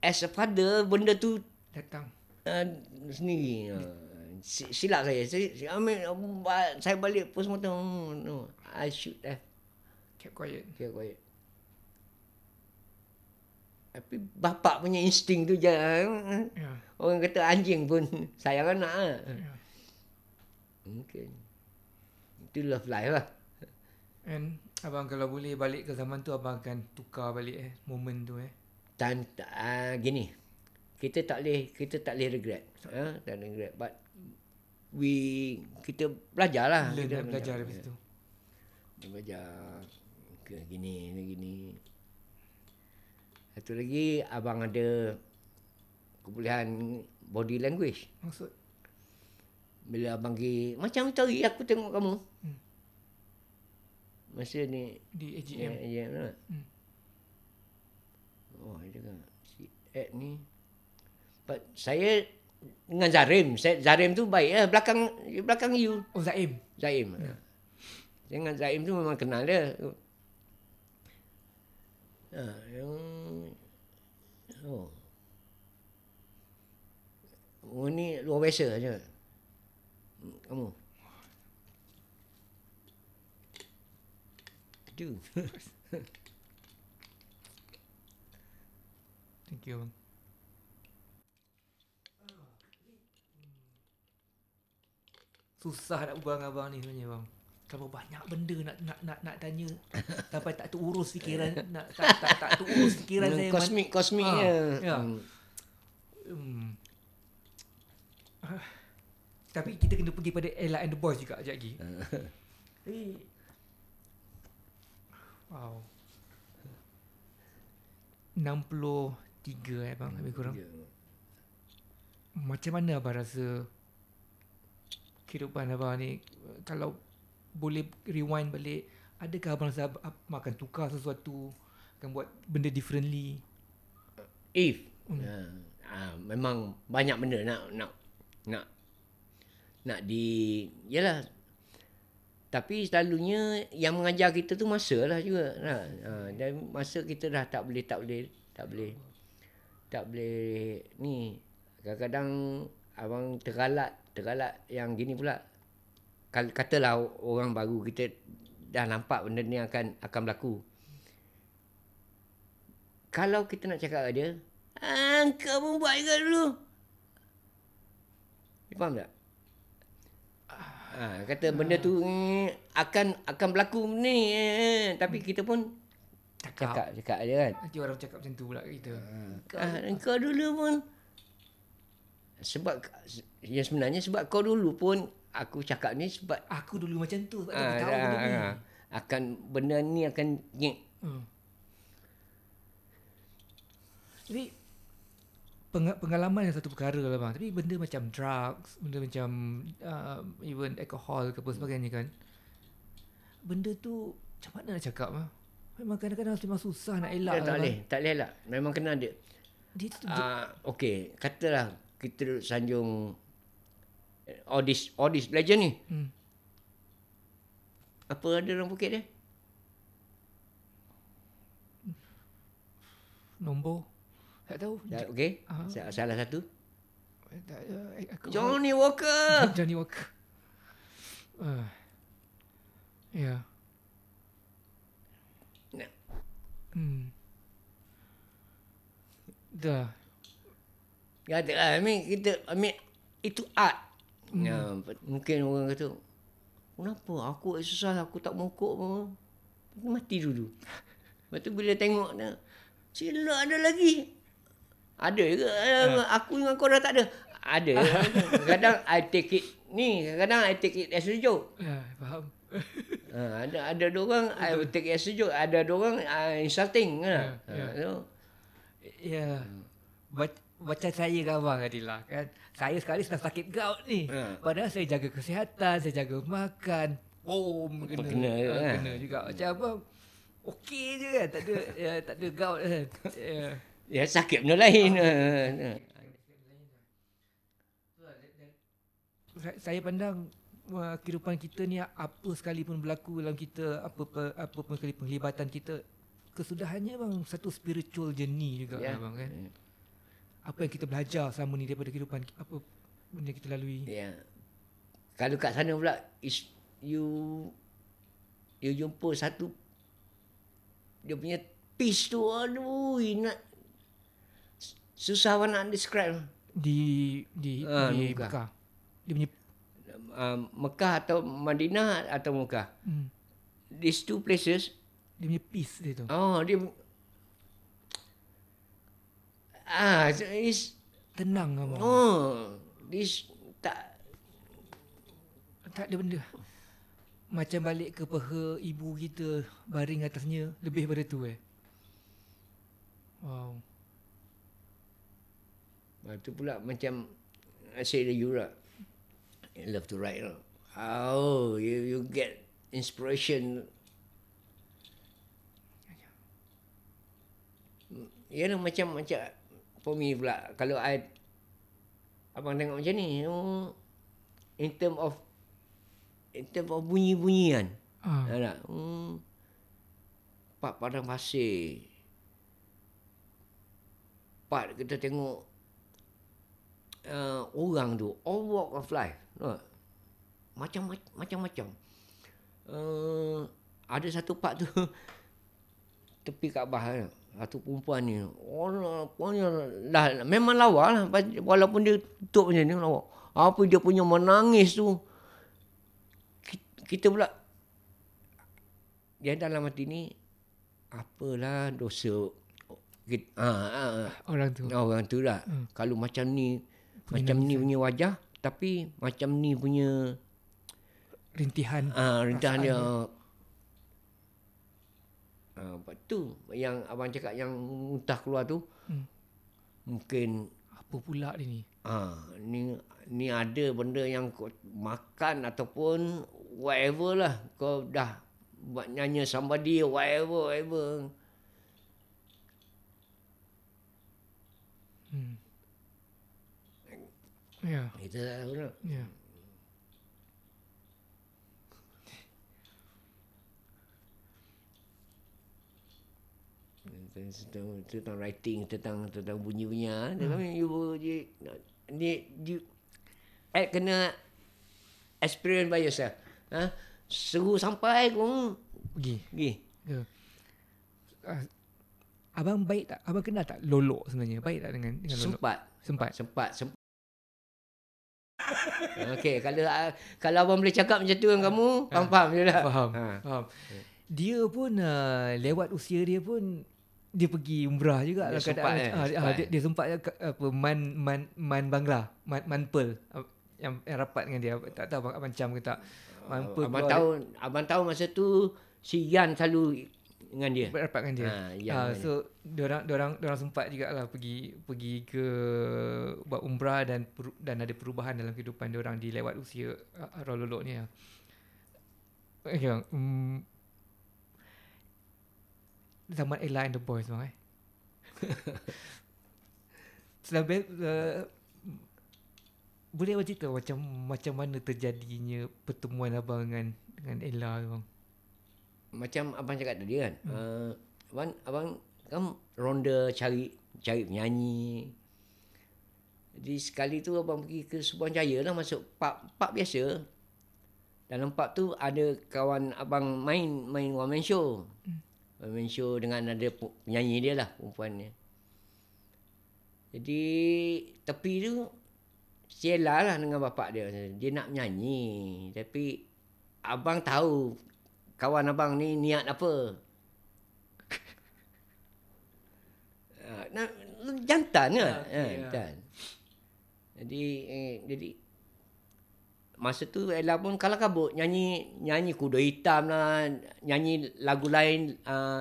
as a father, benda tu Datang. uh, sendiri. Uh, si- silap saya. Saya, saya, ambil, saya balik postmortem. Hmm, no, I should have Kept quiet. kept quiet. Tapi bapak punya insting tu je. uh, Ya. Orang kata anjing pun sayang anak lah. Ya. Mungkin. Itu love life lah. And abang kalau boleh balik ke zaman tu abang akan tukar balik eh moment tu eh. Time, uh, gini. Kita tak boleh, kita tak boleh regret. Ha? Tak regret. But we, kita belajar lah. Learn kita dan belajar daripada situ. Kita belajar. Ke gini, gini. Satu lagi, abang ada kebolehan body language. Maksud Bila abang pergi, macam tadi aku tengok kamu. Hmm. Masa ni, di Ya, AGM. ya, ya. Hmm. Oh, dia cakap, si Ed ni. But saya dengan Zarim, saya, Zarim tu baik lah. Belakang belakang you, Oh Zaim. Zaim. Yeah. Dengan Zaim tu memang kenal dia. Ha, yang... Oh. Oh ni luar biasa je kamu. Do. Thank you. Susah nak ubah abang ni sebenarnya bang. Kalau banyak benda nak nak nak, nak tanya sampai tak terurus fikiran nak tak tak tak, terurus fikiran saya. Kosmik kosmiknya. Ah, ha, ya. Hmm. hmm. Ah. Tapi kita kena pergi pada Ella and the Boys juga sekejap lagi. Tapi Wow. 63 eh bang lebih kurang. Macam mana abang rasa kehidupan abang ni kalau boleh rewind balik adakah abang rasa ab- ab- abang akan tukar sesuatu akan buat benda differently If Hmm. ah, ah, memang banyak benda nak nak nak nak di yalah. Tapi selalunya yang mengajar kita tu masa lah juga. Nah, ah, dan masa kita dah tak boleh tak boleh tak boleh tak boleh ni. Kadang-kadang abang tergalak tergalak yang gini pula. Katalah orang baru kita dah nampak benda ni akan akan berlaku. Kalau kita nak cakap dia, ah, kau pun buat juga dulu. You faham tak? Ha, kata benda tu mm, akan akan berlaku ni eh, tapi kita pun cakap, cakap cakap je kan. nanti orang cakap macam tu pula kita. Ah, kau dulu pun sebab ya sebenarnya sebab kau dulu pun aku cakap ni sebab aku dulu macam tu sebab ah, aku tahu ah, benda ni. ah, akan benda ni akan nyek. Hmm. Peng- pengalaman yang satu perkara lah bang. Tapi benda macam drugs, benda macam uh, even alcohol ke apa sebagainya kan. Benda tu macam mana nak cakap ah? Memang kadang-kadang memang susah nak elak Tak, lah, tak boleh, tak boleh lah. Memang kena ada. Dia tu Ah, okey, katalah kita duduk sanjung eh, Odis, Odis Legend ni. hmm. Apa ada dalam poket dia? nombor tak tahu. Ya, okey. Ah. Sa- Salah satu. Tak, alcohol. Johnny Walker. Johnny Walker. Uh. Ya. Nah. Hmm. Dah. Kata lah, I mean, kita, I mean, itu art. Hmm. Ya, mungkin orang kata, kenapa aku exercise, aku tak mokok pun. Mati dulu. Lepas tu bila tengok, dia, sila ada lagi. Ada ke? Uh. Aku dengan kau dah tak ada. Ada. Kadang I take it, ni, kadang I take it as a joke. Ya, faham. Ha, ada ada dua orang I will take it as a joke. Ada dua orang uh, insulting kan. Ya, ya. Ha, so, Ya. Bac- macam saya ke abang lah kan. Saya sekali sudah sakit gout ni. Ha. Padahal saya jaga kesihatan, saya jaga makan. Boom, kena. Kena juga, kan? kena juga. Macam abang, okey je kan. Tak ada, ya, tak ada gout kan. Ya. Ya sakit benda lain. Ha, ha. Sa- saya pandang kehidupan kita ni apa sekalipun berlaku dalam kita apa apa, apa pun sekali penglibatan kita kesudahannya bang satu spiritual journey juga Ya. yeah. bang kan apa yang kita belajar selama ni daripada kehidupan apa benda yang kita lalui Ya. Kalau kat sana pula is you you jumpa satu dia punya peace tu aduh nak susah awak nak describe. di di Ah, di Mekah. Mekah. Dia punya Uh, Mekah atau Madinah atau Mekah. hmm, These two places dia punya peace dia tu. Oh dia ah is tenang abang. Oh this tak tak ada benda. Macam balik ke peha ibu kita baring atasnya lebih pada tu eh. Wow Ah, Itu pula macam I say to you lah. I love to write lah. Oh, you you get inspiration. Ya lah macam macam for me pula kalau I abang tengok macam ni oh, in term of in term of bunyi-bunyian. ah Ha tak? Hmm. Part padang pasir. Part kita tengok uh, orang tu, all walk of life. Tak? Macam macam-macam. Uh, ada satu part tu tepi Kaabah kan. Satu perempuan ni. Orang punya dah memang lawa lah walaupun dia tutup macam ni lawa. Apa dia punya menangis tu. kita pula dia dalam hati ni apalah dosa kita, ah, ah, Orang tu. orang tu lah. Hmm. Kalau macam ni macam ni punya wajah tapi macam ni punya Rintihan. ah rendah dia. Ah, lepas tu yang abang cakap yang muntah keluar tu Hmm. mungkin Apa pula dia ni? ah ni ni ada benda yang kau makan ataupun whatever lah kau dah buat nyanyi somebody whatever whatever Tak tahu lah. Ya. tentang, tentang writing tentang tentang bunyi-bunyi ah hmm. you, you ni you act kena experience by yourself ha seru sampai kau Pergi. pergi Ya. Uh, abang baik tak? Abang kenal tak Lolo sebenarnya? Baik tak dengan dengan Lolo? sempat Sempat. sempat sempat Okey, kalau ah, kalau abang boleh cakap macam tu dengan kamu, faham-faham je lah. Faham. Ha. Faham. Dia pun uh, lewat usia dia pun dia pergi umrah juga Dia lah sempat, eh? ah, Sempat. dia, dia sempat apa man man man Bangla, man, man Pearl ah, yang, yang rapat dengan dia. Tak tahu abang, abang macam ke tak. Man Pearl Abang tahu abang tahu masa tu si Yan selalu dengan dia. dia, rapat dengan dia. Ha, Yan Ah, dengan so orang orang orang sempat juga lah pergi pergi ke buat umrah dan dan ada perubahan dalam kehidupan dia orang di lewat usia uh, arwah lolok ni. Ya, um, zaman Ella and the Boys bang eh. Selain uh, boleh cerita macam macam mana terjadinya pertemuan abang dengan dengan Ella tu bang? Macam abang cakap tadi kan. Hmm. Uh, abang abang kan ronda cari cari penyanyi. Jadi sekali tu abang pergi ke Subang Jaya lah masuk pub pub biasa. Dalam pub tu ada kawan abang main main one man show. Hmm. One man show dengan ada penyanyi dia lah perempuan dia. Jadi tepi tu Sheila lah dengan bapak dia. Dia nak menyanyi. Tapi abang tahu kawan abang ni niat apa. Ah, nak jantan? Ah, Ha, okey, jantan. Jadi eh, jadi masa tu Ella pun kalah kabut nyanyi nyanyi kuda hitam lah, nyanyi lagu lain uh,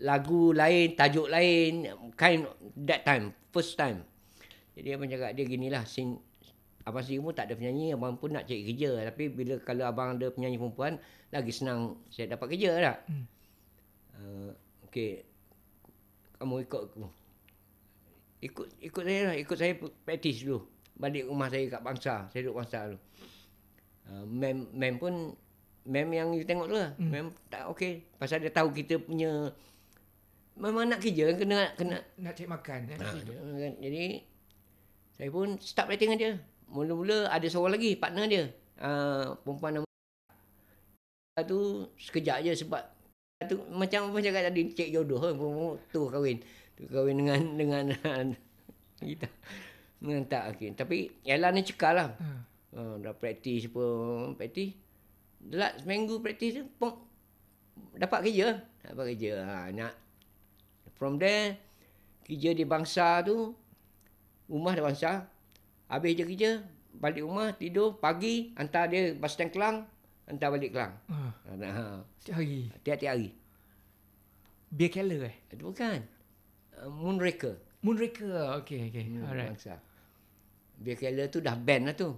lagu lain, tajuk lain kind that time, first time. Jadi abang cakap dia ginilah sin Abang sendiri pun tak ada penyanyi, abang pun nak cari kerja. Tapi bila kalau abang ada penyanyi perempuan, lagi senang saya dapat kerja tak? Hmm. Uh, okay. Kamu ikut aku. Ikut ikut saya lah. Ikut saya praktis dulu. Balik rumah saya kat Bangsa. Saya duduk Bangsa dulu. Uh, mem, mem pun, mem yang you tengok tu lah. Hmm. Mem tak okay. Pasal dia tahu kita punya, memang nak kerja kena, kena Nak cari makan. eh? Ha, kan. Jadi saya pun start writing dengan dia. Mula-mula ada seorang lagi partner dia. Uh, perempuan nama tu sekejap je sebab tu macam apa cakap tadi cek jodoh kan Perempuan tu kahwin. Tu kahwin dengan dengan kita. Dengan tak okey. Tapi Ella ni cekal lah. Ha. Uh, dah praktis pun praktis. Dah seminggu praktis tu pom, dapat kerja. Dapat kerja. Ha, nak from there kerja di bangsa tu rumah di bangsa habis je kerja balik rumah tidur pagi hantar dia bas stand Kelang hantar balik Kelang. Ha. Ha, ha, Setiap hari. tiap-tiap hari. Beer Keller eh? Itu bukan. Uh, Moonraker. Moonraker. Okay, okay. Hmm, Alright. Bangsa. Beer Keller tu dah band lah tu.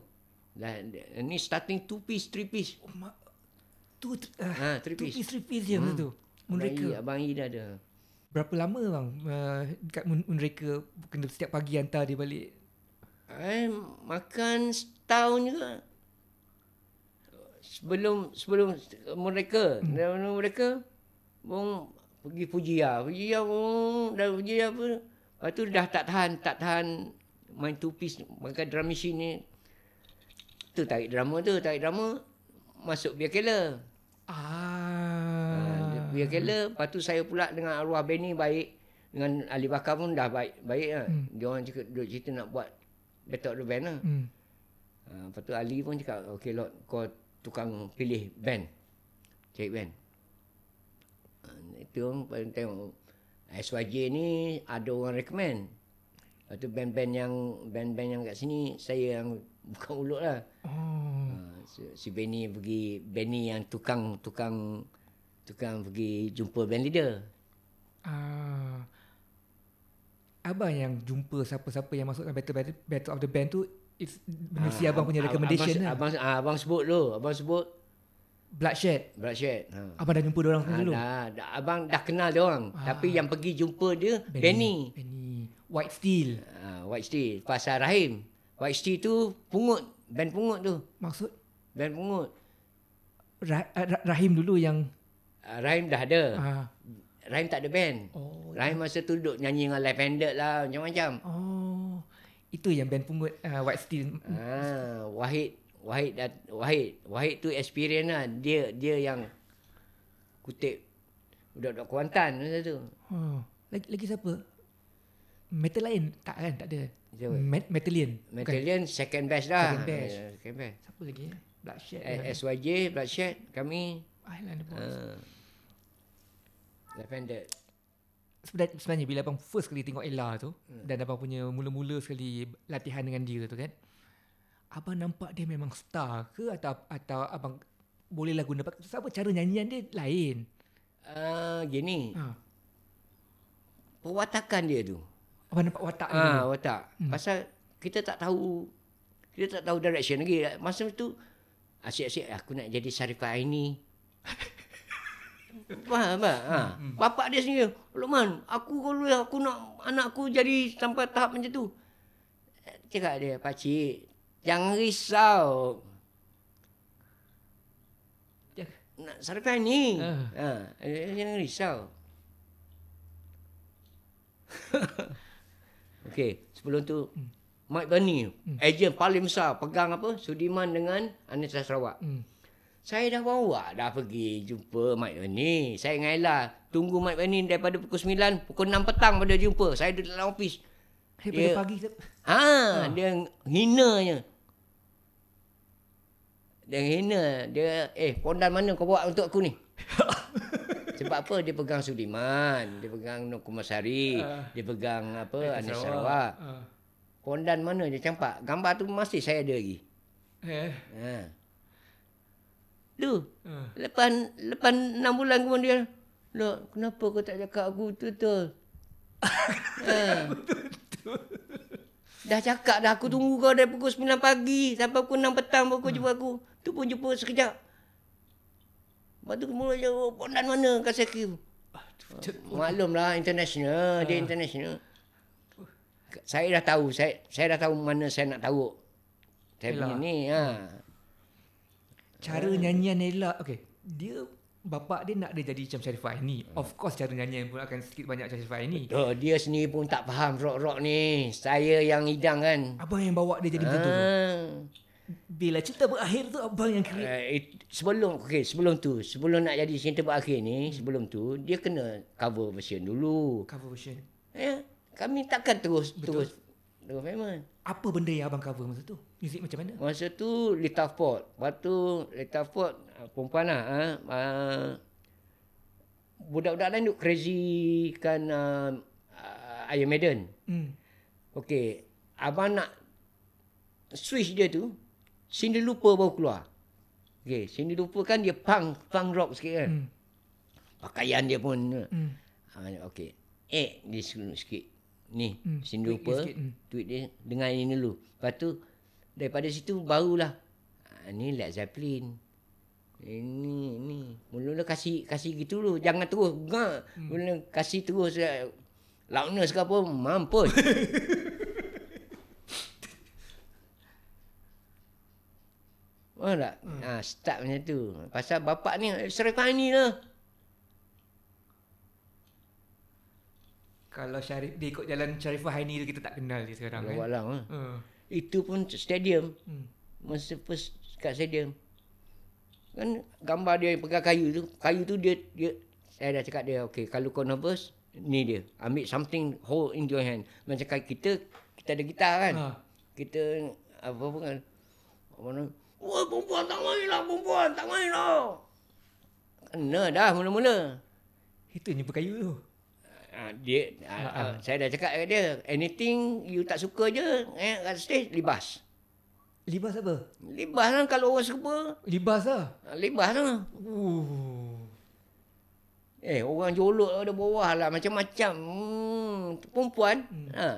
Dah, ni starting two piece, three piece. Oh, ma- tu uh, Ha, three two piece. piece, three piece je hmm. tu. Moonraker. Abang I, Abang I dah ada. Berapa lama bang uh, kat Moon- Moonraker kena setiap pagi hantar dia balik? I makan setahun juga. Sebelum sebelum mereka, hmm. dan mereka pun pergi Pujia. Pujia pun dah Pujia pun lepas tu dah tak tahan, tak tahan main two piece makan drum machine ni. Tu tarik drama tu, tarik drama masuk Biar Kela. Ah. Ha, Biar Kela, lepas tu saya pula dengan arwah Benny baik. Dengan Ali Bakar pun dah baik baik lah. Hmm. Dia orang cakap, duk cerita nak buat Battle of the Band lah. Hmm. Ha, lepas tu Ali pun cakap, okay Lord, kau tukang pilih band. Cari band. Ah, Itu orang paling tengok. SYJ ni ada orang recommend. Lepas tu band-band yang band-band yang kat sini saya yang buka mulut lah. Oh. Si, si Benny pergi Benny yang tukang tukang tukang pergi jumpa band leader. Ah. Abang yang jumpa siapa-siapa yang masuk dalam battle, battle, battle of the band tu it's mesti abang punya Ah, recommendation abang, lah. abang, ah, abang sebut tu, abang sebut Bloodshed. Bloodshed. Ha. Abang dah jumpa dia orang Ah, dulu. dah, dah, abang dah kenal dia orang. Tapi yang pergi jumpa dia Benny. Benny. White Steel. Ha, White Steel. Pasal Rahim. White Steel tu pungut. Band pungut tu. Maksud Band pungut. Ra- Ra- Rahim dulu yang Rahim dah ada. ah. Rahim tak ada band. Oh. Rahim masa tu duduk nyanyi dengan Live Handed lah. Macam-macam. Oh. Itu yang band pungut uh, White Steel. Ha, Wahid Wahid dat, Wahid Wahid tu experience lah. Dia dia yang kutip budak-budak Kuantan masa tu. Oh. Lagi lagi siapa? Metal lain tak kan? Tak ada. Siapa? Met- Metalian. Bukan. Metalian second best dah. Second best. Ya, second best. Siapa lagi? eh? Bloodshed. Eh, SYJ, Bloodshed, kami Island Boys. uh, Handed. Sebenarnya, sebenarnya bila abang first kali tengok Ella tu hmm. dan abang punya mula-mula sekali latihan dengan dia tu kan. Abang nampak dia memang star ke atau atau abang bolehlah guna sebab cara nyanyian dia lain. Uh, gini, Ha. perwatakan dia tu. Abang nampak watak dia. Ah, dulu. watak. Hmm. Pasal kita tak tahu kita tak tahu direction lagi. Masa tu asyik-asyik aku nak jadi Sarifah Aini. Faham tak? Ha. Bapak dia sendiri, Luqman, aku kalau aku nak anak aku jadi sampai tahap macam tu. Cakap dia, pakcik, jangan risau. Nak Sarifah Aini. Ah. Ha. Jangan risau. Okey, sebelum tu Mike Bernie, ejen paling besar pegang apa? Sudiman dengan Anissa Sarawak. Hmm. Saya dah bawa dah pergi jumpa Mike Bernie. Saya dengan Ella tunggu Mike Bernie daripada pukul 9, pukul 6 petang pada jumpa. Saya duduk dalam office. Daripada Dia- pagi tu. Ha, dia hinanya. Dia hina. Dia, eh, pondan mana kau bawa untuk aku ni? Sebab apa? Dia pegang Sudiman. Dia pegang Nur Kumasari. dia pegang apa? Anis Sarawak. Ah. Pondan mana dia campak? Gambar tu masih saya ada lagi. Eh. Ha. Tu. Ah. Lepas lepas 6 bulan kemudian. Loh, kenapa kau tak cakap aku tu tu? ha. Dah cakap dah aku tunggu kau dari pukul 9 pagi sampai pukul 6 petang baru kau jumpa aku. Tu pun jumpa sekejap. Lepas tu mula jawab, pondan mana kasih aku? Maklumlah international, dia international. Saya dah tahu, saya saya dah tahu mana saya nak tahu. Saya punya ni ha. Cara nyanyian Ella Okay Dia Bapak dia nak dia jadi macam Sharifah Aini Of course cara nyanyian pun akan sikit banyak macam Sharifah Aini Oh, dia sendiri pun tak faham rock-rock ni. Saya yang hidang kan. Abang yang bawa dia jadi macam tu Ah. Bila cerita berakhir tu Abang yang create Uh, it, sebelum okey sebelum tu. Sebelum nak jadi cinta berakhir ni sebelum tu dia kena cover version dulu. Cover version. Ya. Kami takkan terus Betul. terus terus memang. Apa benda yang abang cover masa tu Muzik macam mana masa tu Lita Ford lepas tu Lita Ford ah, perempuan lah ha, uh, budak-budak lain duk crazy kan uh, uh, Iron Maiden hmm. Okey, abang nak switch dia tu, Cindy Lupa baru keluar. Okey, Cindy Lupa kan dia punk, punk rock sikit kan. Hmm. Pakaian dia pun. Hmm. Ha, okey. Eh, dia sikit. Ni, Hmm, Cindy Lupa, hmm. tweet dia dengan ini dulu. Lepas tu, daripada situ barulah. Ha, ni Led Zeppelin. Ini, ni. Mula-mula kasih kasih gitu dulu. Jangan terus. Gak. Hmm. Mula kasih terus. eh, Loudness ke apa, mampus. Faham tak? Hmm. Ha, start macam tu. Pasal bapak ni, Serifah ni lah. Kalau Syarif Dia ikut jalan Sharifah Aini tu Kita tak kenal dia sekarang kan Kalau alam, ha. uh. Itu pun stadium. hmm. Masa first kat stadium. Kan gambar dia yang pegang kayu tu. Kayu tu dia, dia saya dah cakap dia, okay, kalau kau nervous, ni dia. Ambil something, hold in your hand. Macam kita, kita ada gitar kan. Ha. Kita, apa pun kan. Mana, Wah, perempuan tak main lah, perempuan tak main lah. Kena dah mula-mula. Itu yang jumpa kayu tu. Ah, dia ah, ah, saya dah cakap kat dia, anything you tak suka je eh kat stage libas. Libas apa? Libas lah kalau orang suka. Libas lah. Ah, Libas lah. Uh. Eh, orang jolok ada bawah lah macam-macam. Hmm, perempuan. Hmm. Ha.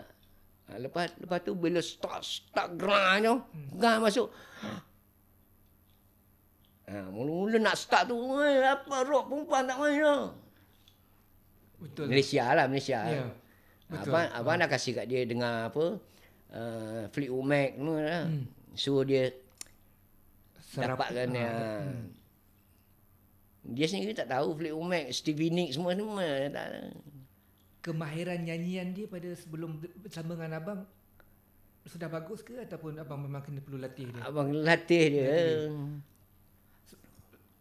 Ha, lepas lepas tu bila start start gerang tu, hmm. gerang masuk. Ha, mula-mula nak start tu, apa rock perempuan tak main lah. Betul. Malaysia lah, Malaysia. Ya. Betul. Abang, abang dah kasih kat dia dengar apa, uh, Fleetwood Mac semua lah. Hmm. Suruh dia Serap- dapatkan ah, ya. Dia sendiri tak tahu Fleetwood Mac, Stevie Nicks semua semua dia tak. Kemahiran nyanyian dia pada sebelum bersama dengan abang sudah bagus ke ataupun abang memang kena perlu latih dia? Abang latih dia.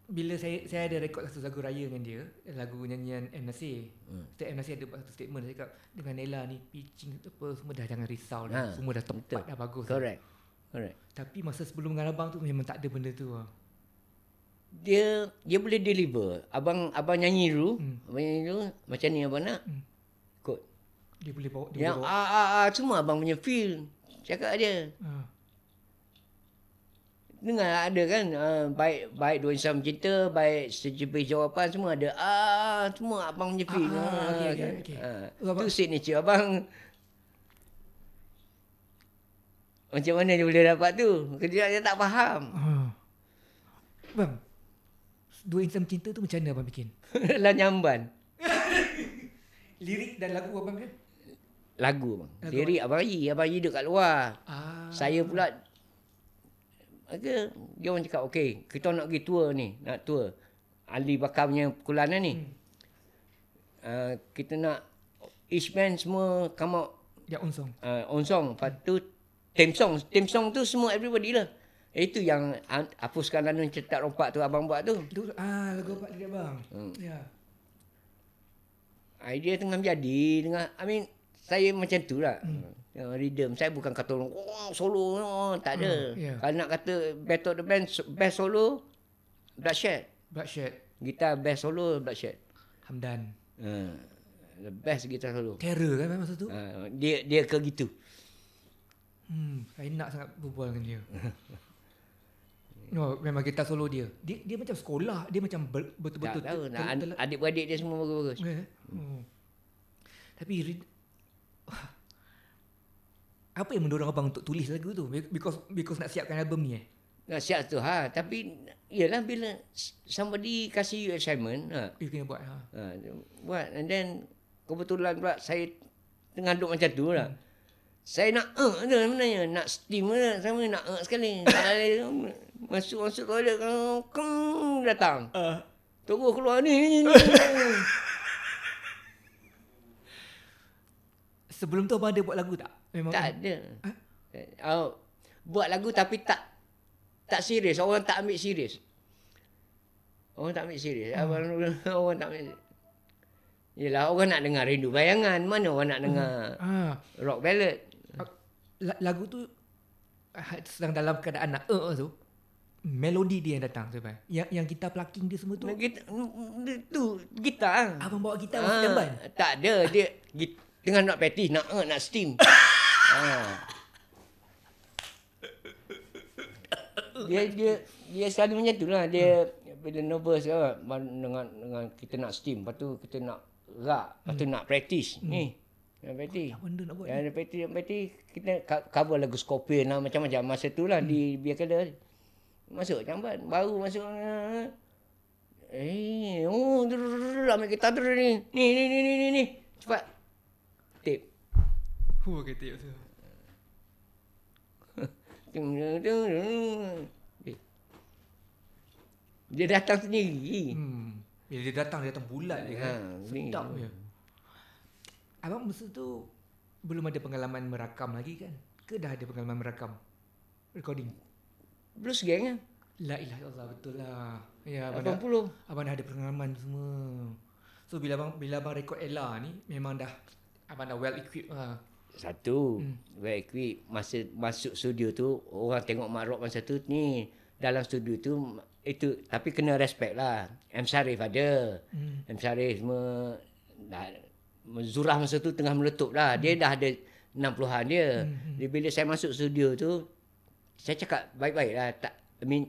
Bila saya saya ada rekod satu lagu raya dengan dia, lagu nyanyian M Nasir. Hmm. Setiap M Nasir ada buat satu statement dia cakap dengan Nella ni pitching apa semua dah jangan risau dah. Ha, semua dah tepat betul. dah bagus. Correct. Correct. Tapi masa sebelum dengan abang tu memang tak ada benda tu. lah. Dia dia boleh deliver. Abang abang nyanyi dulu, Hmm. abang nyanyi dulu macam ni abang nak. Hmm. Kot. Dia boleh bawa dia Yang boleh bawa. ah, ah, ah, semua abang punya feel. Cakap dia. Ha. Dengar ada kan uh, baik baik dua insan cinta, baik sejepit jawapan semua ada. Ah semua abang punya feel. Ah, Ah, okey, kan? okey. Ah, Oh, abang- tu signature abang. Macam mana dia boleh dapat tu? Kerja dia tak faham. Ha. Bang. Dua insan cinta tu macam mana abang bikin? Lah nyamban. Lirik dan lagu abang kan? Lagu bang. Lagu Lirik abang Yi, abang Yi duduk kat luar. Ah. Saya pula Maka dia orang cakap, okey, kita nak pergi tour ni, nak tour. Ali Bakar punya kulanan ni. Hmm. Uh, kita nak each band semua come out Ya unsong. uh, on song. Lepas tu theme song. Theme song tu semua everybody lah. Itu yang an- hapuskan lanun cetak rompak tu abang buat tu. Itu ah lagu apa dia bang? Hmm. Ya. Idea tengah menjadi. Tengah, I mean, saya macam tu lah. Hmm. Uh, rhythm. Saya bukan kata orang, oh, solo. Oh, tak ada. Hmm, yeah. Kalau nak kata of the band, best solo, Bloodshed. Bloodshed. Gitar best solo, Bloodshed. Hamdan. Uh, the best gitar solo. Terror kan masa tu? Uh, dia dia ke gitu. Hmm, saya nak sangat berbual dengan dia. No, memang gitar solo dia. Dia dia macam sekolah, dia macam ber, Tak betul-betul tahu. tel- adik-beradik dia semua bagus-bagus. Eh, oh. Tapi apa yang mendorong abang untuk tulis lagu tu? Be- Because because nak siapkan album ni eh. Nak siap tu ha. Tapi, ialah bila somebody kasih you assignment, ha, You kena buat ha. ha, buat. And then, kebetulan pula saya tengah duduk macam tu lah. Saya nak uh, tu sebenarnya. Nak steam lah. Sama nak uh, sekali. Tak boleh. Masuk-masuk toilet. Keng, keng, datang. Uh, Tunggu keluar ni. ni, ni. sebelum tu abang ada buat lagu tak? Memang tak ada. Ha? Oh, buat lagu tapi tak tak serius. Orang tak ambil serius. Orang tak ambil serius. Hmm. Abang orang tak ambil. Yelah orang nak dengar rindu bayangan. Mana orang nak dengar Ah, rock ballad. la- lagu tu ah, sedang dalam keadaan nak uh, tu melodi dia yang datang sampai. Yang yang kita plucking dia semua tu. Kita, tu gitar. Abang bawa gitar masuk jamban. tak ada. Dia git, tengah nak patty, nak uh, nak steam. ha. Dia dia dia selalu macam tu lah. Dia bila nervous kan dengan dengan kita nak steam, lepas tu kita nak rak, lepas tu nak practice. Ni. Nak practice. Apa benda nak buat? Ya, ada practice, nak practice. Kita co- cover lagu Scorpion lah, macam-macam. Masa tu lah, dibiarkan dia. Masuk jamban. Baru masuk. Eh, oh, ambil gitar dulu ni. Ni, ni, ni, ni, ni, ni. Cepat. Tip. Huh, kata tu. Dia datang sendiri. Hmm. Bila dia datang, dia datang bulat je kan. Ha, ni. Sedap je. Abang masa tu belum ada pengalaman merakam lagi kan? Ke dah ada pengalaman merakam? Recording? Blues gang kan? La ilaha illallah betul lah. Ya, abang dah, 80. abang dah ada pengalaman semua. So bila abang bila abang record Ella ni memang dah abang dah well equipped lah. Satu, hmm. well equipped. Masa masuk studio tu, orang tengok Mak Rock masa tu, ni, dalam studio tu itu tapi kena respect lah. M Sharif ada. Hmm. M Sharif semua dah Zurah masa tu tengah meletup dah. Dia dah ada 60-an dia. Hmm. Dia bila saya masuk studio tu saya cakap baik-baik lah. Tak, I mean,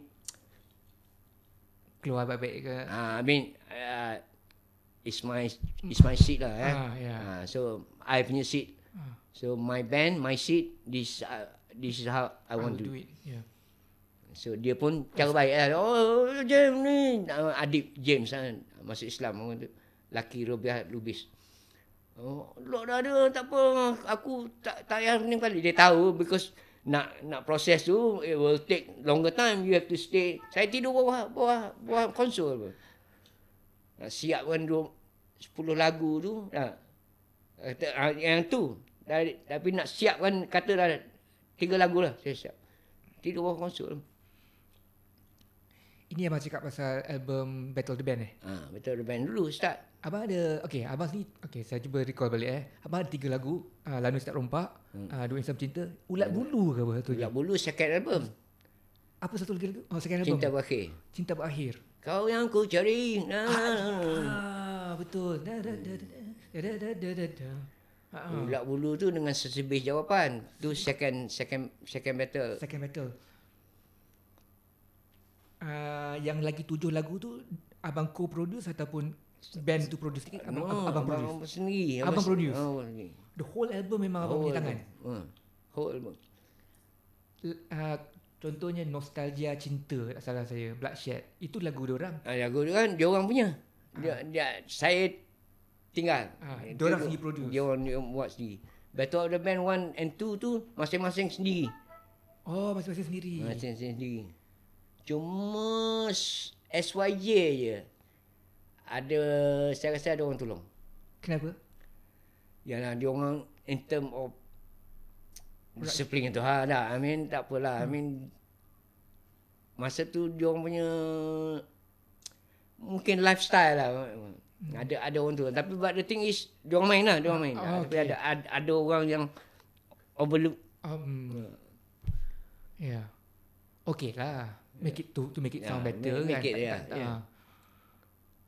Keluar baik-baik ke? uh, I mean, uh, it's my it's my seat lah. Eh. Ah, ya. Uh, so I punya seat. So my band, my seat, this uh, this is how I want to do it. Yeah. So dia pun cara baik lah. Oh James ni. Uh, adik James kan. Masuk Islam. orang tu. Laki Robiah Lubis. Oh, dah ada. Tak apa. Aku tak tak payah ni kali. Dia tahu because nak nak proses tu it will take longer time. You have to stay. Saya tidur bawah bawah bawah konsol. Nak siapkan dua, 10 lagu tu. Ha. Kata, ah, yang tu. Dari, tapi nak siapkan kata dah tiga lagu lah saya siap. Tidur bawah konsol. Ini abang cakap pasal album Battle the Band eh? Ha, betul band dulu start. Abang ada, okay, abang ni, okay, saya cuba recall balik eh. Abang ada tiga lagu, uh, Lanu Start Rompak, hmm. uh, Dua Insan Cinta, Ulat Bulu ke apa satu Ulat bulu second album. Apa satu lagi lagu? Oh, second album. Cinta berakhir. Cinta Berakhir. Kau yang ku cari. Nah. Ah, betul. Da, da, da, da, ah. Ulat bulu tu dengan sesebis jawapan. Tu second second second battle. Second Battle. Uh, yang lagi tujuh lagu tu, abang co-produce ataupun band tu produce sikit? Abang, No, abang, produce? Abang sendiri. Abang se- produce? Oh. The whole album memang abang punya tangan? Ha. Whole album. Uh, contohnya Nostalgia Cinta, tak salah saya, Bloodshed. Itu lagu dia orang. Ah, lagu tu kan dia orang punya. Dia, dia saya tinggal. Ah, Dia diorang tu- sendiri produce. Dia orang buat sendiri. Battle of the Band 1 and 2 tu masing-masing sendiri. Oh, masing-masing sendiri. Masing-masing sendiri. Cuma SYJ je. Ada saya rasa ada orang tolong. Kenapa? Yalah dia orang in term of disiplin itu ha dah. I mean tak apalah. I mean masa tu dia orang punya mungkin lifestyle lah. Ada ada orang tu. Tapi but the thing is dia orang main lah, dia orang main. Ah, Tapi okay. ada, ada ada orang yang overlook. Um, yeah. Okay lah. Make it to to make it Yeah, sound better make- make kan. it, yeah, Tak- yeah. ah.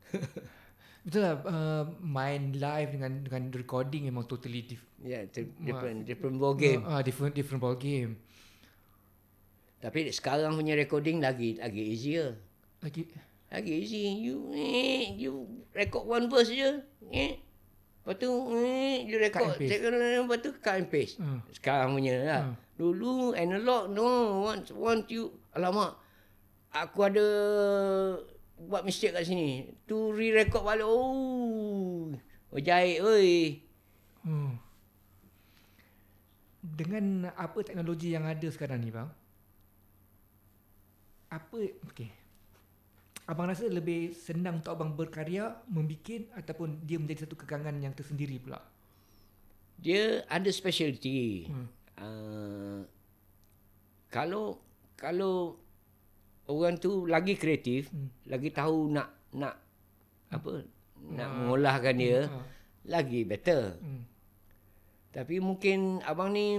Betul lah. Uh, main live dengan dengan recording memang totally diff, Yeah, di- different different ball game. Uh, different different ball game. Tapi sekarang punya recording lagi lagi easier. Lagi Lagi easy. You eh, you record one verse je. Eh. Lepas tu eh, you record. and paste. Second, lepas tu cut and paste. Hmm. Sekarang punya lah. Hmm. Dulu analog no. Once, once you, alamak. Aku ada buat mistake kat sini. Tu re-record balik. Oh. Oh jahit oi. hmm. dengan apa teknologi yang ada sekarang ni bang? Apa okey. Abang rasa lebih senang untuk abang berkarya, membikin ataupun dia menjadi satu kekangan yang tersendiri pula. Dia ada specialty. Hmm. Uh, kalau kalau orang tu lagi kreatif, Hmm. lagi tahu nak nak apa nak Ah. mengolahkan dia, Ah. lagi better. Hmm. Tapi mungkin abang ni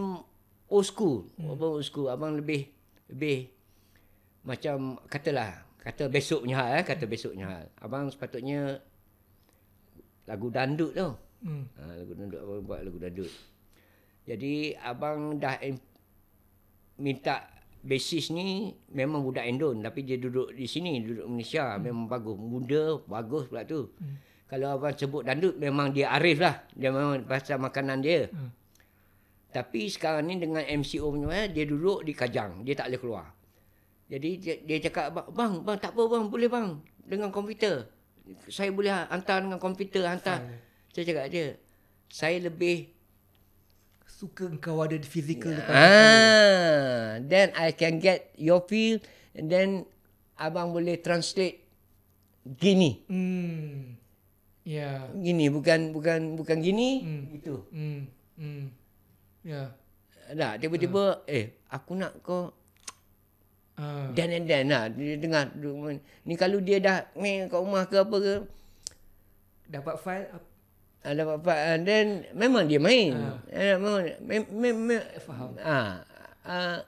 old school. Hmm. Abang old school, abang lebih lebih macam katalah kata besok punya hal eh, kata besok punya hal. Abang sepatutnya lagu dandut tu. Hmm. Ha, lagu dandut abang buat lagu dandut. Jadi abang dah em- minta basis ni memang budak Indon tapi dia duduk di sini duduk Malaysia hmm. memang bagus muda bagus pula tu. Hmm. Kalau abang sebut dandut memang dia arif lah. Dia memang pasal makanan dia. Hmm. Tapi sekarang ni dengan MCO punya eh, dia duduk di Kajang, dia tak boleh keluar. Jadi dia, dia cakap "Bang, bang, bang tak apa bang, boleh bang dengan komputer. Saya boleh hantar dengan komputer hantar. File. Saya cakap dia, saya lebih Suka kau ada physical depan ah, then I can get your feel and then abang boleh translate gini. Hmm. Ya. Yeah. Gini bukan bukan bukan gini Hmm. gitu. Hmm. Hmm. Ya. Dah tiba-tiba eh aku nak kau Ah. Dan and then lah Dia dengar Ni kalau dia dah Ni kat rumah ke apa ke Dapat file ah, Dapat part ah, Then Memang dia main eh, Memang mem, mem, mem, Faham. ah, ah,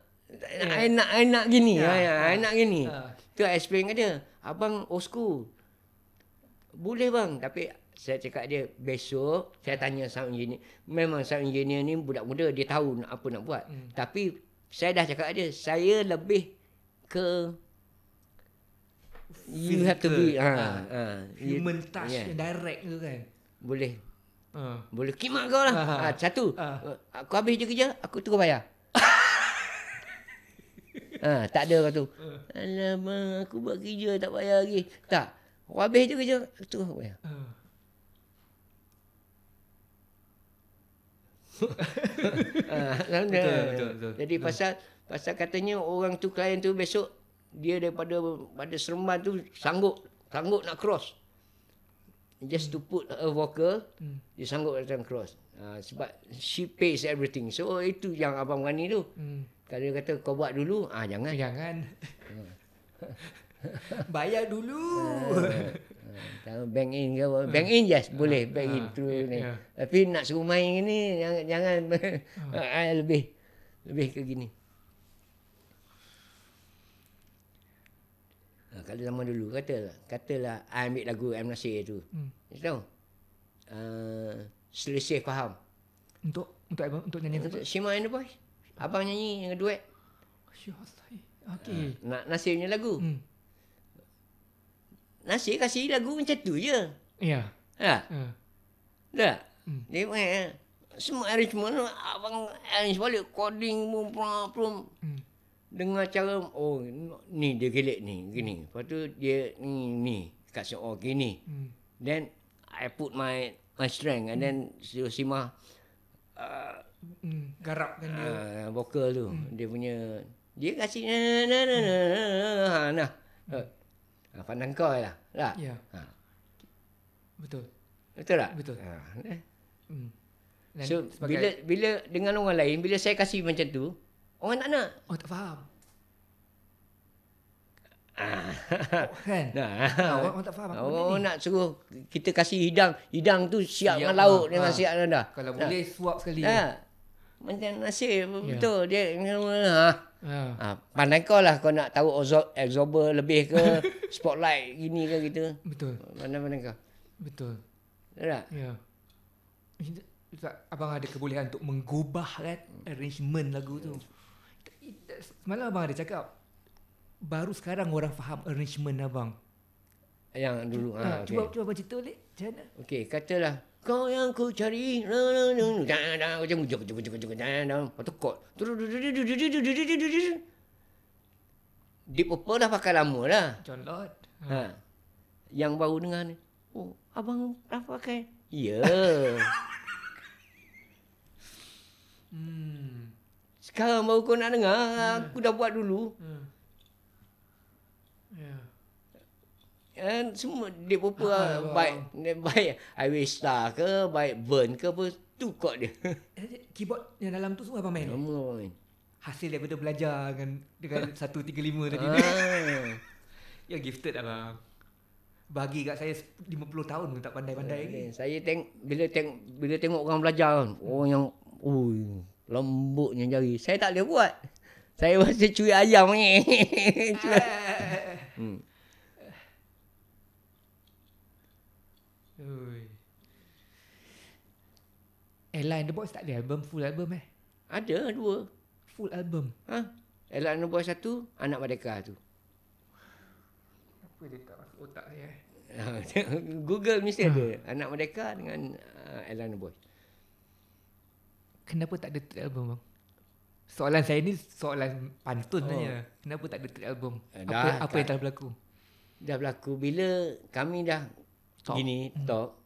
I nak I nak gini. Ya, Ya, I nak gini. Ha. Tu I explain kat dia. Abang old school. Boleh bang. Tapi saya cakap dia besok saya tanya sound engineer. Memang sound engineer ni budak muda. Dia tahu nak apa nak buat. Hmm. Tapi saya dah cakap dia. Saya lebih ke You have to be Physical. ha, Ha. ha, you- Human touch yeah. yang direct tu kan. Boleh Ha. Boleh kimak kau lah. Ha, ha. Ha, satu. Ha. Ha. Aku habis je kerja, aku terus bayar. ha, tak ada kau tu. Alamak, aku buat kerja tak bayar lagi. Tak. Aku habis je kerja, aku terus bayar. Ha. Ha, betul, Betul, betul, betul. Jadi pasal pasal katanya orang tu klien tu besok dia daripada pada Seremban tu sanggup sanggup nak cross. Just to put a vocal, Hmm. dia sanggup datang cross. Ha, sebab she pays everything. So itu yang abang berani tu. Hmm. Kalau dia kata kau buat dulu, ah jangan. Jangan. Bayar dulu. Uh, bank in ke apa. Bank in yes, boleh bank in ah, through ni. ya. Tapi nak suruh main ni jangan jangan ah, lebih lebih ke gini. Kalau zaman dulu katalah katalah I ambil lagu M Nasir tu. Hmm. You tahu? Uh, selisih faham. Untuk untuk apa? Untuk nyanyi? Untuk Shima and the Boys. Abang nyanyi yang duet. Syah Allah. Okey. Nak Nasir punya lagu. Hmm. Nasir kasih lagu macam tu je. Ya. Ha. Ha. Tak? Hmm. Dia semua arrangement abang arrange balik coding pun pun Hmm. Dengan cara oh ni dia gelek ni gini. Lepas tu dia ni ni kasih oh gini. Hmm. Then I put my my strength and then si Sima uh, Hmm. Garapkan dia. uh, vokal tu dia punya dia kasih na na na na na na. Uh, pandang kau lah. Tak? Ya. Ha. Betul. Betul tak? Betul. Ha. eh. Hmm. Dan So bila bila dengan orang lain bila saya kasih macam tu orang tak nak. oh tak faham. Ah. Kan? Nah. Ah, orang, orang tak faham apa ni. nak suruh kita kasih hidang, hidang tu siap, Siap dengan lah. lauk dengan Ha. siap dah. Kalau Nah. boleh suap sekali. Ha. Macam nasib Ya. betul dia ha. Ha. ha. Pandai kau lah kau nak tahu absor- absorber lebih ke spotlight gini ke gitu. Betul. Mana-mana kau. Betul. Tak? Ya. Ustaz, abang ada kebolehan untuk mengubah kan arrangement lagu tu. Semalam abang ada cakap baru sekarang orang faham arrangement abang. Yang dulu Ha, ha, cuba okay. cuba abang cerita balik. Macam mana? Okey, katalah kau yang ku cari macam Deep Purple dah pakai lama dah. John Lord. Ha. Yang baru dengar ni. Oh, abang dah pakai. Ya. Hmm. Sekarang baru kau nak dengar. Aku dah buat dulu. Hmm. Ya. And semua Purple Ha, ha, abang. baik baik Highway Star ke, baik Burn ke apa tu chord dia. Eh, Keyboard yang dalam tu semua abang main. Lama main. Hasil daripada belajar dengan dengan 135 tadi. Ah. Ya gifted abang. Bagi kat saya 50 tahun pun tak pandai-pandai lagi. Okay. Saya tengok bila tengok bila tengok orang belajar kan, orang yang ui lembutnya jari. Saya tak boleh buat. Saya rasa curi ayam ni. Hmm. Ui. Airline The Boys tak ada album Full album eh Ada dua. Full album Ha? Ella nombor satu, anak Merdeka tu. Apa dia tak masuk otak saya eh Google mesti ada. Anak Merdeka dengan uh, Ella Boy. Kenapa tak ada third album bang? Soalan saya ni soalan pantun Oh. saja. Kenapa tak ada third album? Eh, apa dah, apa tak. yang telah berlaku? Dah berlaku bila kami dah Talk. gini talk.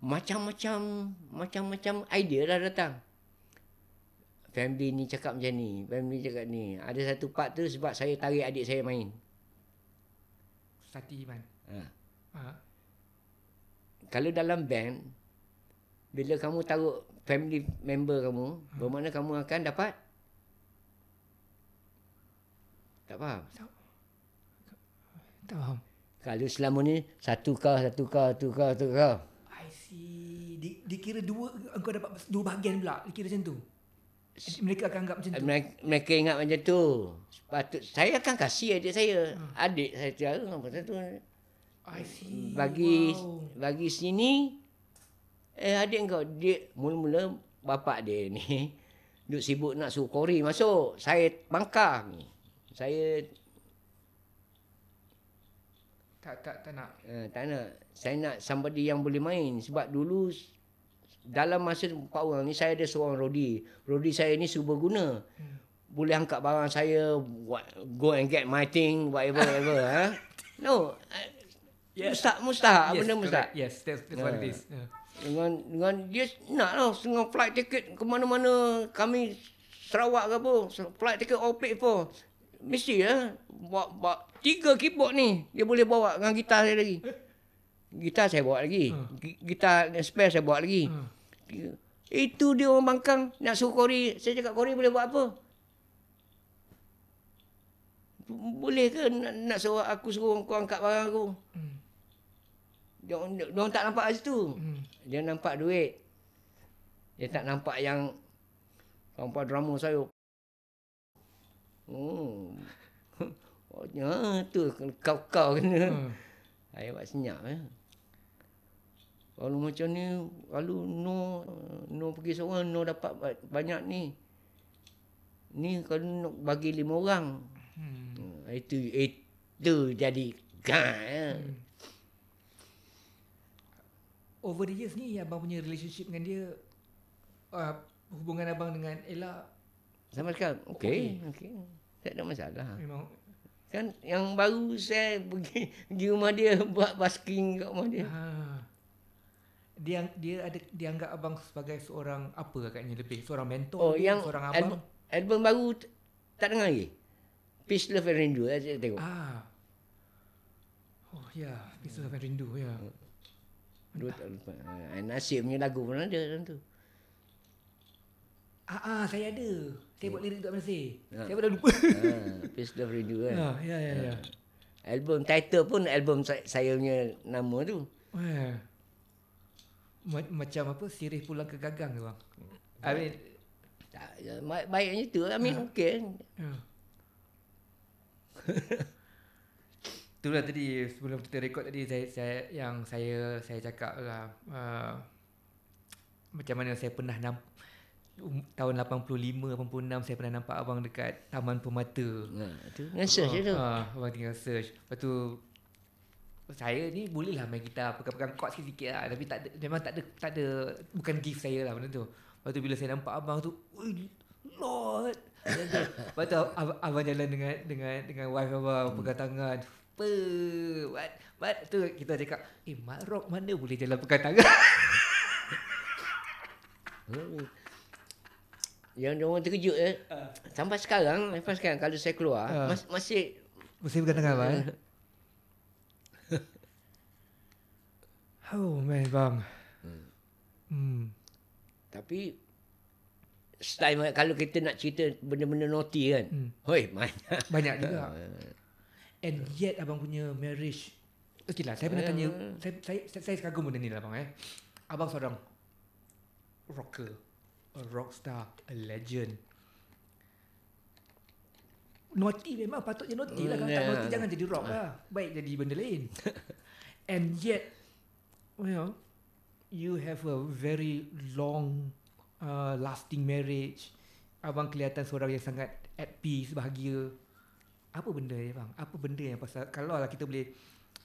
Macam-macam macam-macam idea dah datang. Family ni cakap macam ni, family cakap ni. Ada satu part tu sebab saya tarik adik saya main. Sati Iman. Ha. Ha. Kalau dalam band bila kamu taruh family member kamu, bermakna kamu akan dapat tak faham. Tak faham. Kalau selama ni satu kau, satu kau, satu kau, satu kau. I see. Di, dikira dua engkau dapat dua bahagian pula. Dikira macam tu. Mereka akan anggap macam tu. mereka, mereka ingat macam tu. Sepatut saya akan kasih adik saya. Adik saya tiara pasal tu. I see. Bagi Wow. bagi sini eh adik kau dia mula-mula bapak dia ni duk sibuk nak suruh kori masuk. Saya bangkang. Saya Tak tak tak nak. uh, tak nak. Saya nak somebody yang boleh main sebab dulu dalam masa empat orang ni saya ada seorang Rodi. Rodi saya ni guna. Hmm. Boleh angkat barang saya what, go and get my thing whatever whatever ha. No. Uh, Mustahak, mustahak. yes, benda mustahak. Yes, that's, that's what it Yeah. is. Yeah. Dengan dengan dia nak lah dengan flight ticket ke mana-mana. Kami Sarawak ke apa flight ticket all paid for. Mesti ya bawa, bawa tiga keyboard ni dia boleh bawa dengan gitar saya lagi. Gitar saya bawa lagi. Gi- gitar spare saya bawa lagi. Hmm. Itu dia orang bangkang nak suruh kori saya cakap kori boleh buat apa? Boleh ke nak, nak suruh aku suruh kau angkat barang aku? Hmm. Dia, orang- dia, dia orang tak nampak kat situ Hmm. dia nampak duit. Dia tak nampak yang kawan drama saya. Hmm. Oh, ya, tu kau-kau kena. Hmm. Saya buat senyap ya. Kalau macam ni, kalau no, no pergi seorang, no dapat ba- banyak ni. Ni kalau nak bagi lima orang. Hmm. Hmm, itu, itu jadi gah. Ya. Over the years ni abang punya relationship dengan dia uh, hubungan abang dengan Ella Sama sekarang. Okey. Okey. Tak ada masalah. memang Kan yang baru saya pergi pergi rumah dia buat basking kat rumah dia. ha, dia dia ada dianggap abang sebagai seorang apa agaknya lebih seorang mentor Oh, yang seorang album, abang album baru t- tak dengar lagi. Peace Love and Rindu saya tengok. ah oh ya bisa sampai rindu ya Dua tahun lepas. Ha, Nasib punya lagu pun ada dalam tu. ah, ah saya ada saya buat lirik untuk Nasir Ya. saya pun dah lupa ha, Peace Love Rindu kan. ah, ya ya ya Album title pun album saya, punya nama tu. Eh. Ma- macam apa sirih pulang ke gagang ke bang I mean Tak, ya, baik, baik macam tu. I mean okey. Ya. Itulah tadi sebelum kita rekod tadi saya, saya yang saya saya cakap lah uh, macam mana saya pernah namp, um, tahun 85 86 saya pernah nampak abang dekat Taman Permata. Ha, tu. Ngesearch je tu. Ah, abang tinggal search. Lepas tu saya ni boleh lah main gitar pegang-pegang chord sikit-sikit lah tapi tak ada, memang tak ada tak ada bukan gift saya lah benda tu. Lepas tu bila saya nampak abang tu, "Ui, Lord." Lepas tu abang, abang jalan dengan dengan dengan wife abang pegang tangan. Apa? What? What? Tu kita cakap, "Eh, Mak Rock mana boleh jalan pegang tangan?" Hmm. Yang dia orang terkejut eh. Sampai sekarang, lepas sekarang kalau saya keluar, Ah. mas, masih Mesti pegang tangan abang. Eh? Oh man bang. Hmm. Tapi style kalau kita nak cerita benda-benda naughty kan. Hmm. Hoi, banyak. Banyak juga. And yet abang punya marriage Okey lah, saya pernah tanya saya, saya, saya, saya kagum benda ni lah bang eh. Abang seorang rocker, a rock star, a legend. Naughty memang patutnya naughty lah. Kalau tak Yeah. naughty jangan jadi rock lah. Baik jadi benda lain. And yet, well, you have a very long uh, lasting marriage. Abang kelihatan seorang yang sangat at peace, bahagia. Apa benda ya bang? Apa benda yang pasal kalau lah kita boleh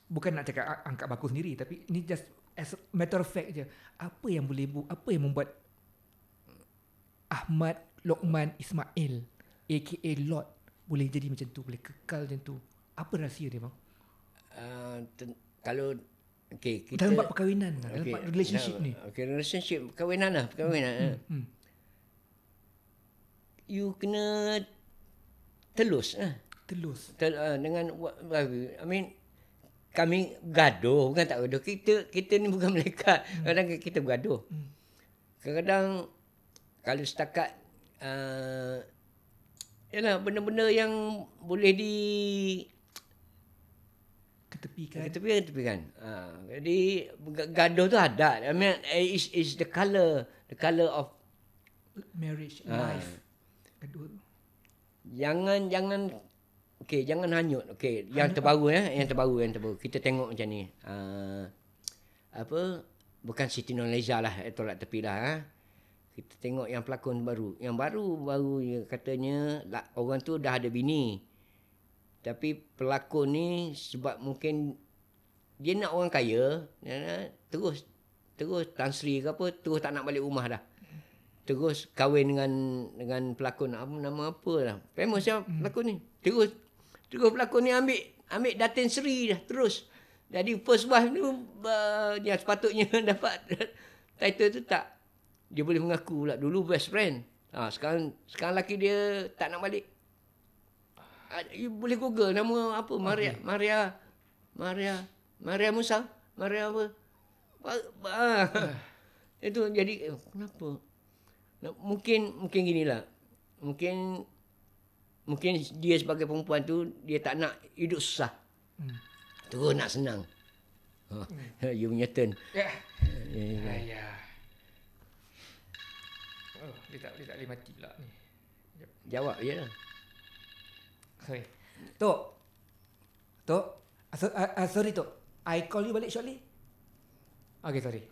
bukan nak cakap angkat baku sendiri tapi ni just as a matter of fact je. Apa yang boleh bu- apa yang membuat Ahmad Lokman Ismail aka Lot boleh jadi macam tu, boleh kekal macam tu. Apa rahsia dia bang? Uh, ten- kalau okay, kita Dalam bab perkahwinan lah, dalam bab relationship nah, ni. Okay, relationship perkahwinan lah, perkahwinan. Hmm. Hmm. You kena telus lah. Telus. Tel, uh, dengan wa- I mean kami gaduh bukan tak gaduh. Kita kita ni bukan malaikat. Kadang kita bergaduh. Hmm. Kadang-kadang kalau setakat uh, yalah benda-benda yang boleh di Ketepikan. Kita tepikan, tepikan. Ha, jadi ga- gaduh tu ada. I mean, is is the color, the color of marriage Ah. life. Tu. Jangan jangan okey jangan hanyut. Okey, yang terbaru ya, yang terbaru yang terbaru. Kita tengok macam ni. Uh, apa bukan Siti Nurhaliza lah eh, tolak tepi lah ha. Kita tengok yang pelakon baru. Yang baru baru katanya la- orang tu dah ada bini. Tapi pelakon ni sebab mungkin dia nak orang kaya, dia, terus terus Tan Sri ke apa, terus tak nak balik rumah dah. Terus kahwin dengan dengan pelakon apa nama apa lah. Famous lah pelakon ni. Terus terus pelakon ni ambil ambil Datin Seri dah terus. Jadi first wife tu uh, yang sepatutnya dapat title tu tak. Dia boleh mengaku pula dulu best friend. Ha, sekarang sekarang laki dia tak nak balik. Ah, You boleh google nama apa Maria Maria Maria Maria Musa Maria apa ba- itu jadi eh, kenapa mungkin mungkin ginilah mungkin mungkin dia sebagai perempuan tu dia tak nak hidup susah Hmm. terus nak senang oh, you punya turn Ya. Eh, Ayah. Oh, dia tak dia tak boleh mati pula ni. jawab je lah Sorry. Tok. Tok. Uh, so, uh, uh, sorry Tok. I call you balik shortly. Okay, sorry.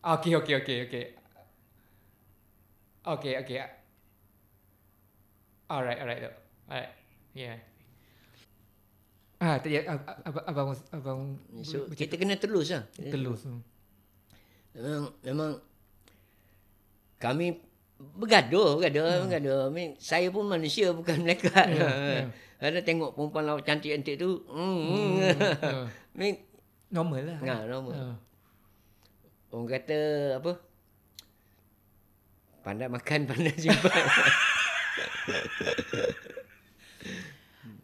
Okay, okay, okay, okay. Okay, okay. Alright, alright. Alright. Yeah. Ah, tadi ab- ab- abang abang abang so ber- kita kena telus lah telus. Hmm. memang memang kami bergaduh bergaduh hmm. bergaduh I mean, saya pun manusia bukan mereka Ya, ya. ada tengok perempuan lawak cantik-cantik tu hmm, hmm. I mean, Normal lah. Nah, normal. Ah. Orang kata apa? Pandai makan, pandai simpan.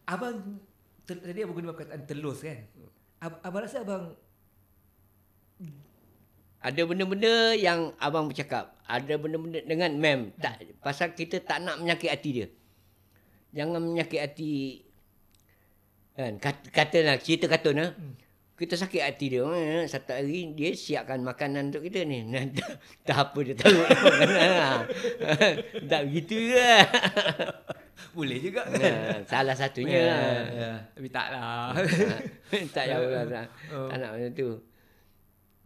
Abang tadi abang guna perkataan telus kan? Ab- abang rasa abang ada benda-benda yang abang bercakap. Ada benda-benda dengan mem. Tak, pasal kita tak nak menyakit hati dia. Jangan menyakit hati. Kan, kata, katalah, cerita kartun lah. Kita sakit hati dia. Eh, Satu hari dia siapkan makanan untuk kita ni. tak, tak apa dia tahu. tak begitu ke. boleh juga Nah, salah satunya. Ya, lah. ya. Tapi tak lah. tak payah tak, tak, Oh. tak nak macam tu.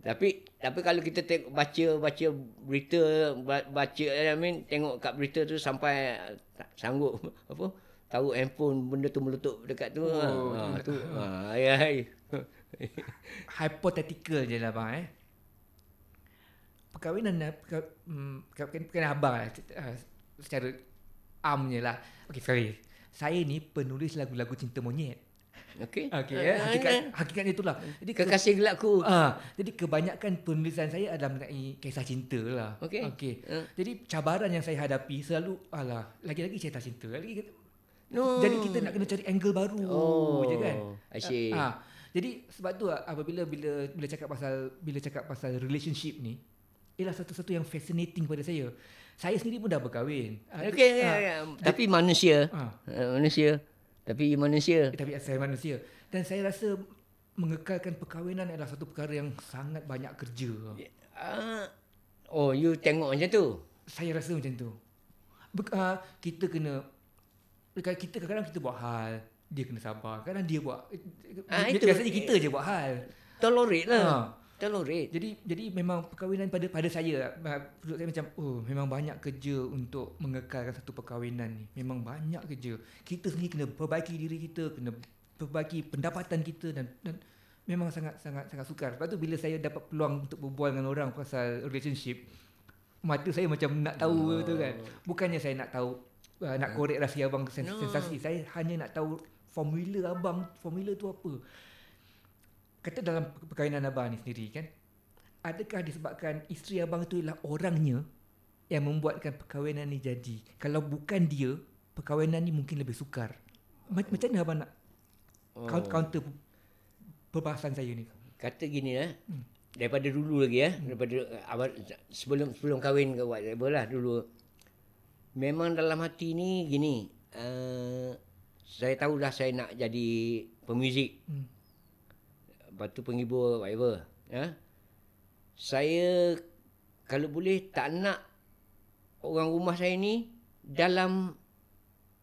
Tapi tapi kalau kita tengok baca baca berita ba- baca I mean tengok kat berita tu sampai tak sanggup apa tahu handphone benda tu meletup dekat tu. Oh, ha, tu. tu. Ha, ya. Hypothetical je lah bang eh. Perkahwinan eh, perka, hmm, perkahwinan, perkahwinan abang lah, uh, secara amnya lah. Okay, sorry. Saya ni penulis lagu-lagu cinta monyet. Okey. Okay, Ah, eh. ah, Hakikat, hakikatnya itulah. Jadi ke, Kekasih gelapku. ah, jadi kebanyakan penulisan saya adalah mengenai kisah cinta lah. Okey. okay. Ah. Jadi cabaran yang saya hadapi selalu, alah, lagi-lagi cerita cinta. Lagi, No. Jadi kita nak kena cari angle baru Oh, je kan. I see. Ah, jadi sebab tu apabila bila bila cakap pasal bila cakap pasal relationship ni ialah satu-satu yang fascinating pada saya. Saya sendiri pun dah berkahwin. Ah, Okey, ya, ya. tapi manusia. Ah, manusia. Tapi manusia. eh, tapi saya manusia dan saya rasa mengekalkan perkahwinan adalah satu perkara yang sangat banyak kerja. Ah, oh, you tengok macam tu. Saya rasa macam tu. Bek, uh, kita kena kita kadang-kadang kita buat hal, dia kena sabar. Kadang dia buat Ah, bi- itu. biasanya kita je buat hal. Tolerate lah. Ha. Tolerate. Jadi jadi memang perkahwinan pada pada saya uh, menurut saya macam oh memang banyak kerja untuk mengekalkan satu perkahwinan ni. Memang banyak kerja. Kita sendiri kena perbaiki diri kita, kena perbaiki pendapatan kita dan dan memang sangat sangat sangat sukar. Lepas tu bila saya dapat peluang untuk berbual dengan orang pasal relationship, mata saya macam nak tahu oh. tu kan. Bukannya saya nak tahu uh, nak korek rahsia abang sens- No. sensasi. Saya hanya nak tahu formula abang, formula tu apa. Kata dalam perkahwinan abang ni sendiri kan, adakah disebabkan isteri abang tu ialah orangnya yang membuatkan perkahwinan ni jadi? Kalau bukan dia, perkahwinan ni mungkin lebih sukar. Ma- Macam mana abang nak Oh. counter perbahasan saya ni? Kata gini lah. Daripada dulu lagi ya, daripada uh, awal sebelum sebelum kahwin ke whatever lah dulu. Memang dalam hati ni gini, uh, saya tahu dah saya nak jadi pemuzik. Hmm. Lepas tu penghibur whatever, ya. Saya kalau boleh tak nak orang rumah saya ni dalam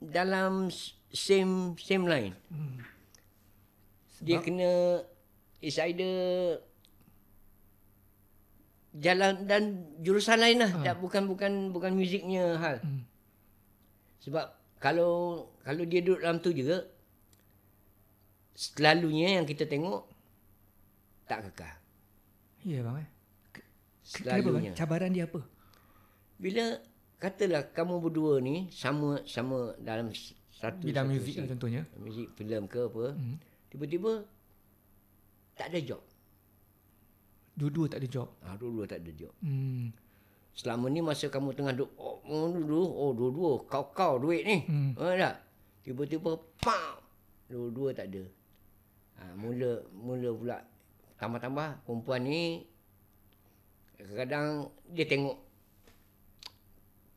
dalam same same line. Hmm. Dia kena is either jalan dan jurusan lain lah. Tak bukan bukan bukan muziknya hal. Hmm. Sebab kalau kalau dia duduk dalam tu juga selalunya yang kita tengok tak kekal. Ya bang eh. Ke- Kenapa bang? Selalunya. Cabaran dia apa? Bila katalah kamu berdua ni sama sama dalam satu Bidang muzik lah contohnya. muzik filem ke apa Hmm. tiba-tiba tak ada job Dua-dua tak ada job. ah dua-dua tak ada job Hmm. Selama ni masa kamu tengah duk oh, dulu oh dua-dua kau-kau duit ni Hmm. hmm. tak tiba-tiba pam dua-dua tak ada ha, mula mula pula tambah-tambah perempuan ni kadang-kadang dia tengok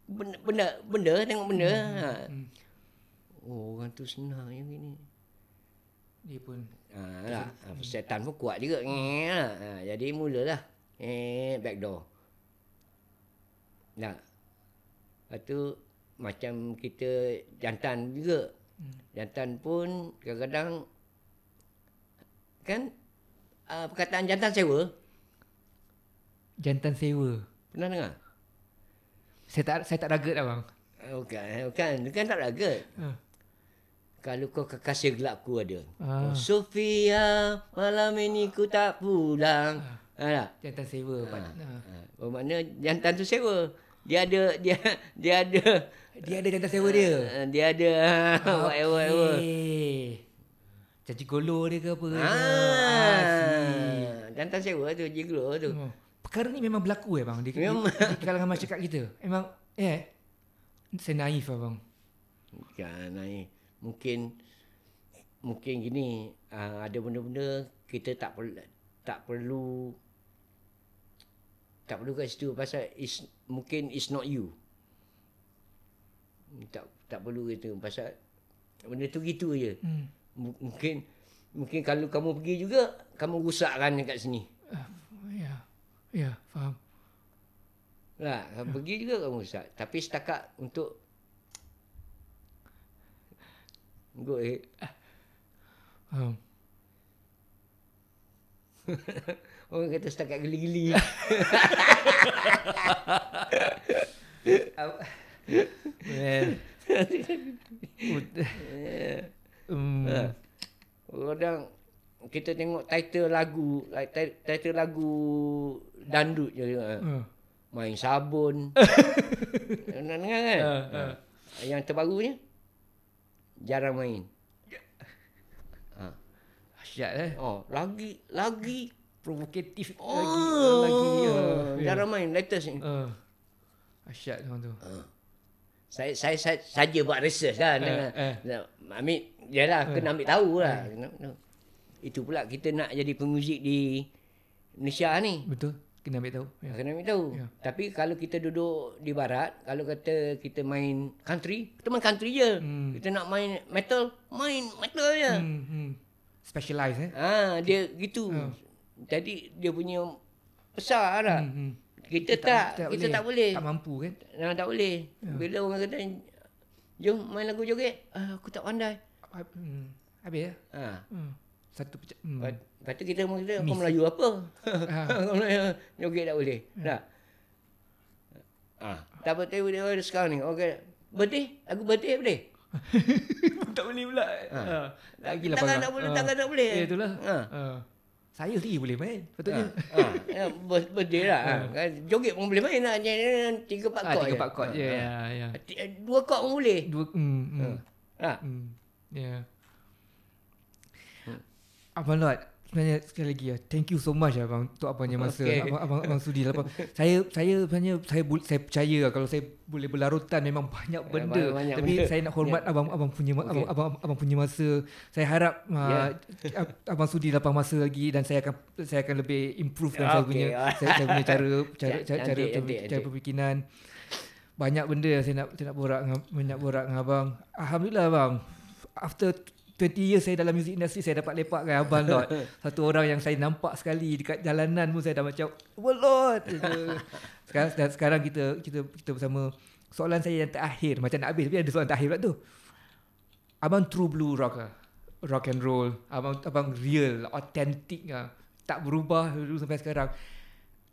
benda benda, benda tengok benda hmm. ha. Hmm. oh orang tu senang yang gini Dia pun Ha, lah. Ha, setan pun kuat juga. Lah. Ha, jadi mulalah. Eh, back door. Nah. Lepas tu, macam kita jantan juga. Hmm. Jantan pun kadang-kadang kan uh, perkataan jantan sewa jantan sewa. pernah dengar? Saya tak saya tak ragut lah bang. Eh, Bukan, bukan, bukan tak raga. Ha. Kalau kau kekasih gelapku ada. Ah. Oh, Sofia, malam ini ku tak pulang. Ha, tak? Jantan sewa. Ha. Ha. Ha, bermakna jantan tu sewa. Dia ada dia dia ada Dia ada jantan sewa dia. dia ada uh, whatever whatever. Okey. Caci golo dia ke apa? Ah, Ah, jantan sewa tu jiglo tu. Oh. Perkara ni memang berlaku eh bang di, di, Memang. di kalangan masyarakat kita. Memang eh saya naif lah bang. Kan ai mungkin mungkin gini uh, ada benda-benda kita tak perlu tak perlu tak perlu kat situ pasal is mungkin is not you. Tak tak perlu gitu pasal benda tu gitu je. Hmm. M- mungkin mungkin kalau kamu pergi juga kamu rusakkan dekat sini. Ya. Ya, faham. Lah, kamu pergi juga kamu rusak. Tapi setakat untuk Go ahead. Faham. Orang kata setakat geli-geli. Well. um, Kadang kita tengok title lagu, like ti- title lagu dandut je. Uh. Main sabun. Nak dengar kan? uh, uh. Yang terbarunya jarang main. Ha. Asyik eh. Oh, lagi lagi Provokatif oh, lagi. Uh, lagi. Uh, jarang main latest ni. Uh. Asyik orang tu. Saya saya saya saja buat research lah. Eh, eh. Nak ambil yalah kena ambil tahu lah. Kena- kena. Itu pula kita nak jadi pemuzik di Malaysia ni. Betul. Kena ambil tahu. Ya. Kena ambil tahu. Ya. Tapi kalau kita duduk di barat, kalau kata kita main country, kita main country je. Hmm. Kita nak main metal, main metal je. Hmm, hmm. Specialize eh. Ha, dia gitu. Ya. Jadi dia punya besar lah. Hmm, hmm. Kita, tak, kita tak boleh. Tak mampu kan. Nah, tak boleh. Ya. Bila orang kata, jom main lagu joget. Ah, aku tak pandai. Hmm. Habis ya. Ha. Hmm. Satu pecah. Hmm. Lepas, tu kita mengata, kau. Melayu apa? Ha. kau Melayu joget tak boleh. Ya. Tak. Ah, tak betul dia ada sekarang ni. Okey. Birthday? Lagu birthday boleh? tak boleh pula. Ha. Lagi lah Tangan tak boleh, Ha. tangan tak boleh. Ya itulah. Ha. Ha. Saya sendiri boleh main. Patutnya. Ha. ha. ber- lah. Ha. Kan, Joget pun boleh main lah. Jangan Tiga empat Ah, kod tiga empat chord je. Ha. Ya, ya. Ti- Dua kod pun boleh. Dua hmm, hmm. Ha. Hmm. Ya. Abang Lot, sebenarnya sekali lagi ya. Thank you so much abang untuk abangnya masa Okay. abang, abang abang sudi lah. Abang. saya saya sebenarnya saya bul- saya percaya lah kalau saya boleh berlarutan memang banyak benda. banyak- banyak Tapi benda. saya nak hormat abang abang punya ma- abang, Okay. abang abang punya masa. Saya harap uh, ab- abang sudi lapang masa lagi dan saya akan saya akan lebih improve saya Okay. punya saya, saya punya cara cara cara cara, cara, cantik, cara cantik. berfikiran. Banyak benda yang saya nak saya nak borak dengan banyak borak dengan abang. Alhamdulillah bang. After 20 years saya dalam music industry saya dapat lepak dengan abang lot. Satu orang yang saya nampak sekali dekat jalanan pun saya dah macam oh. Gitu. Sekarang dan sekarang kita kita kita bersama soalan saya yang terakhir macam nak habis tapi ada soalan terakhir pula tu. Abang true blue rock ah. Rock and roll. Abang abang real, authentic. Tak berubah dulu sampai sekarang.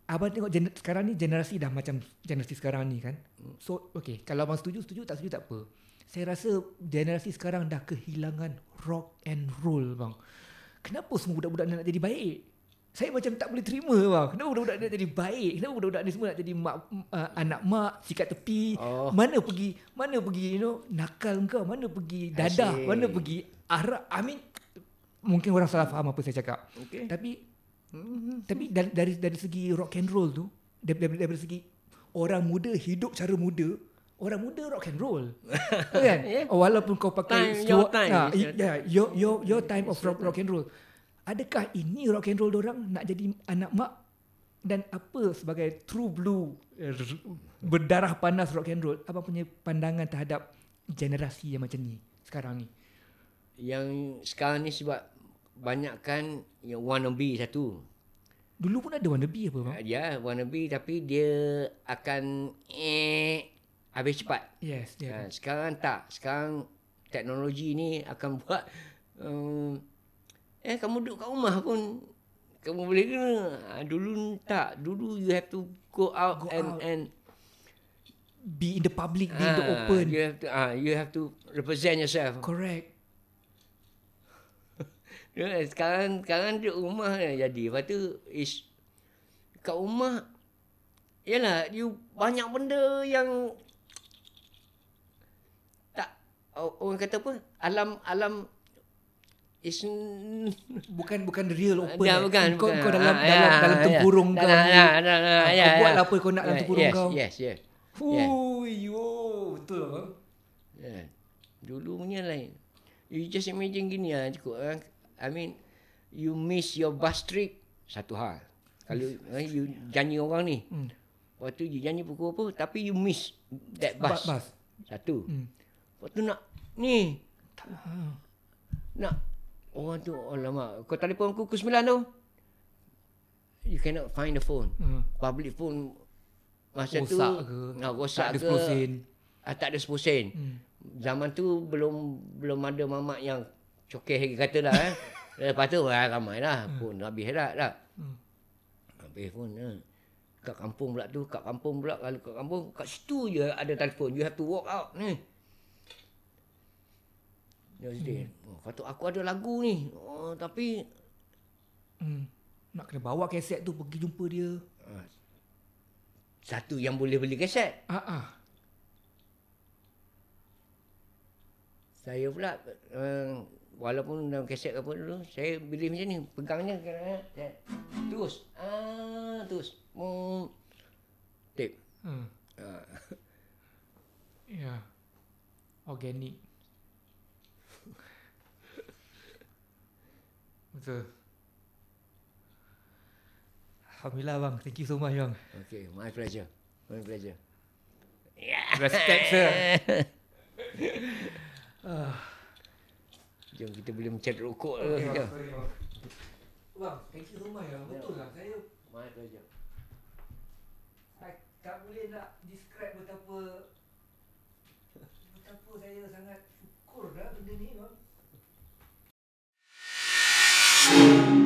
Abang tengok gener- sekarang ni generasi dah macam generasi sekarang ni kan. So okay, kalau abang setuju setuju tak setuju tak apa. Saya rasa generasi sekarang dah kehilangan rock and roll bang. Kenapa semua budak-budak ni nak jadi baik? Saya macam tak boleh terima bang. Kenapa budak-budak ni nak jadi baik? Kenapa budak-budak ni semua nak jadi mak, uh, anak mak, sikat tepi? Oh. Mana pergi, mana pergi you know, nakal kau? Mana pergi dadah? Asyik. Mana pergi arak? I mean, mungkin orang salah faham apa saya cakap. Okay. Tapi tapi dari, dari dari segi rock and roll tu, dari, dari, dari segi orang muda hidup cara muda, orang muda rock and roll. kan? Yeah. Oh, walaupun kau Time, pakai your time Ah, is i- your yeah, your your your time of rock, rock and roll. Adakah ini rock and roll orang nak jadi anak mak dan apa sebagai true blue eh, berdarah panas rock and roll apa punya pandangan terhadap generasi yang macam ni sekarang ni Yang sekarang ni sebab banyakkan yang wannabe satu. dulu pun ada wannabe apa bang Dia wannabe tapi dia akan eh habis cepat. yes Ha, yeah. sekarang tak. Sekarang teknologi ni akan buat um, eh kamu duduk kat rumah pun kamu boleh kena. Ha, dulu tak. Dulu you have to go out Go and out. and be in the public be in the ah, open You have to ah, you have to represent yourself. correct Ya, sekarang sekarang duduk rumah jadi. Lepas tu is kat rumah yalah you banyak benda yang orang kata apa? Alam alam is bukan bukan real open eh. bukan, kau bukan. kau dalam Ah, dalam ya, dalam ya. tempurung Dah, kau dah, ni. Ah, ya, kau buat ya. lah apa kau nak dalam Ya, tempurung yes, kau Yes, yes. Hui, yo, betul bang. Ya. Dulu punya lain. You just imagine gini lah cukup kan. I mean you miss your bus trip satu hal. Kalau eh, you janji orang ni. Hmm. Waktu you janji pukul apa tapi you miss that bus. Bus. bus. Satu. Hmm. Waktu nak ni Ha. nak orang tu alamak kau telefon aku pukul 9 tu. You cannot find the phone. Hmm. Public phone masa tu Rosak ke? Nak rosak Tak ada ke? 10 sen. Ah, tak ada 10 sen. Hmm. Zaman tu belum belum ada mamak yang cokeh lagi kata dah eh. Lepas tu ah, ramai lah pun habis dah dah. Hmm. Habis pun eh. Kat kampung pula tu, kat kampung pula kalau kat kampung kat situ je ada telefon. You have to walk out ni. Dia hmm. oh, kata aku ada lagu ni. Oh, tapi Hmm. Nak kena bawa kaset tu pergi jumpa dia. satu yang boleh beli kaset. Ah ah. Saya pula uh, walaupun dalam kaset apa dulu saya beli macam ni pegangnya kena eh, terus ah terus hmm, tape Hmm. ah, Ya. Organik. kita. Alhamdulillah bang. Thank you so much bang. Okay, my pleasure. My pleasure. Yeah. Respect sir. uh. Jom kita boleh mencat rokok lah, okay, lah. Bang, sorry, bang. bang, thank you so much. bang. Betul lah saya. My pleasure. I tak boleh nak describe betapa betapa saya sangat syukur dah benda ni bang. Thank you.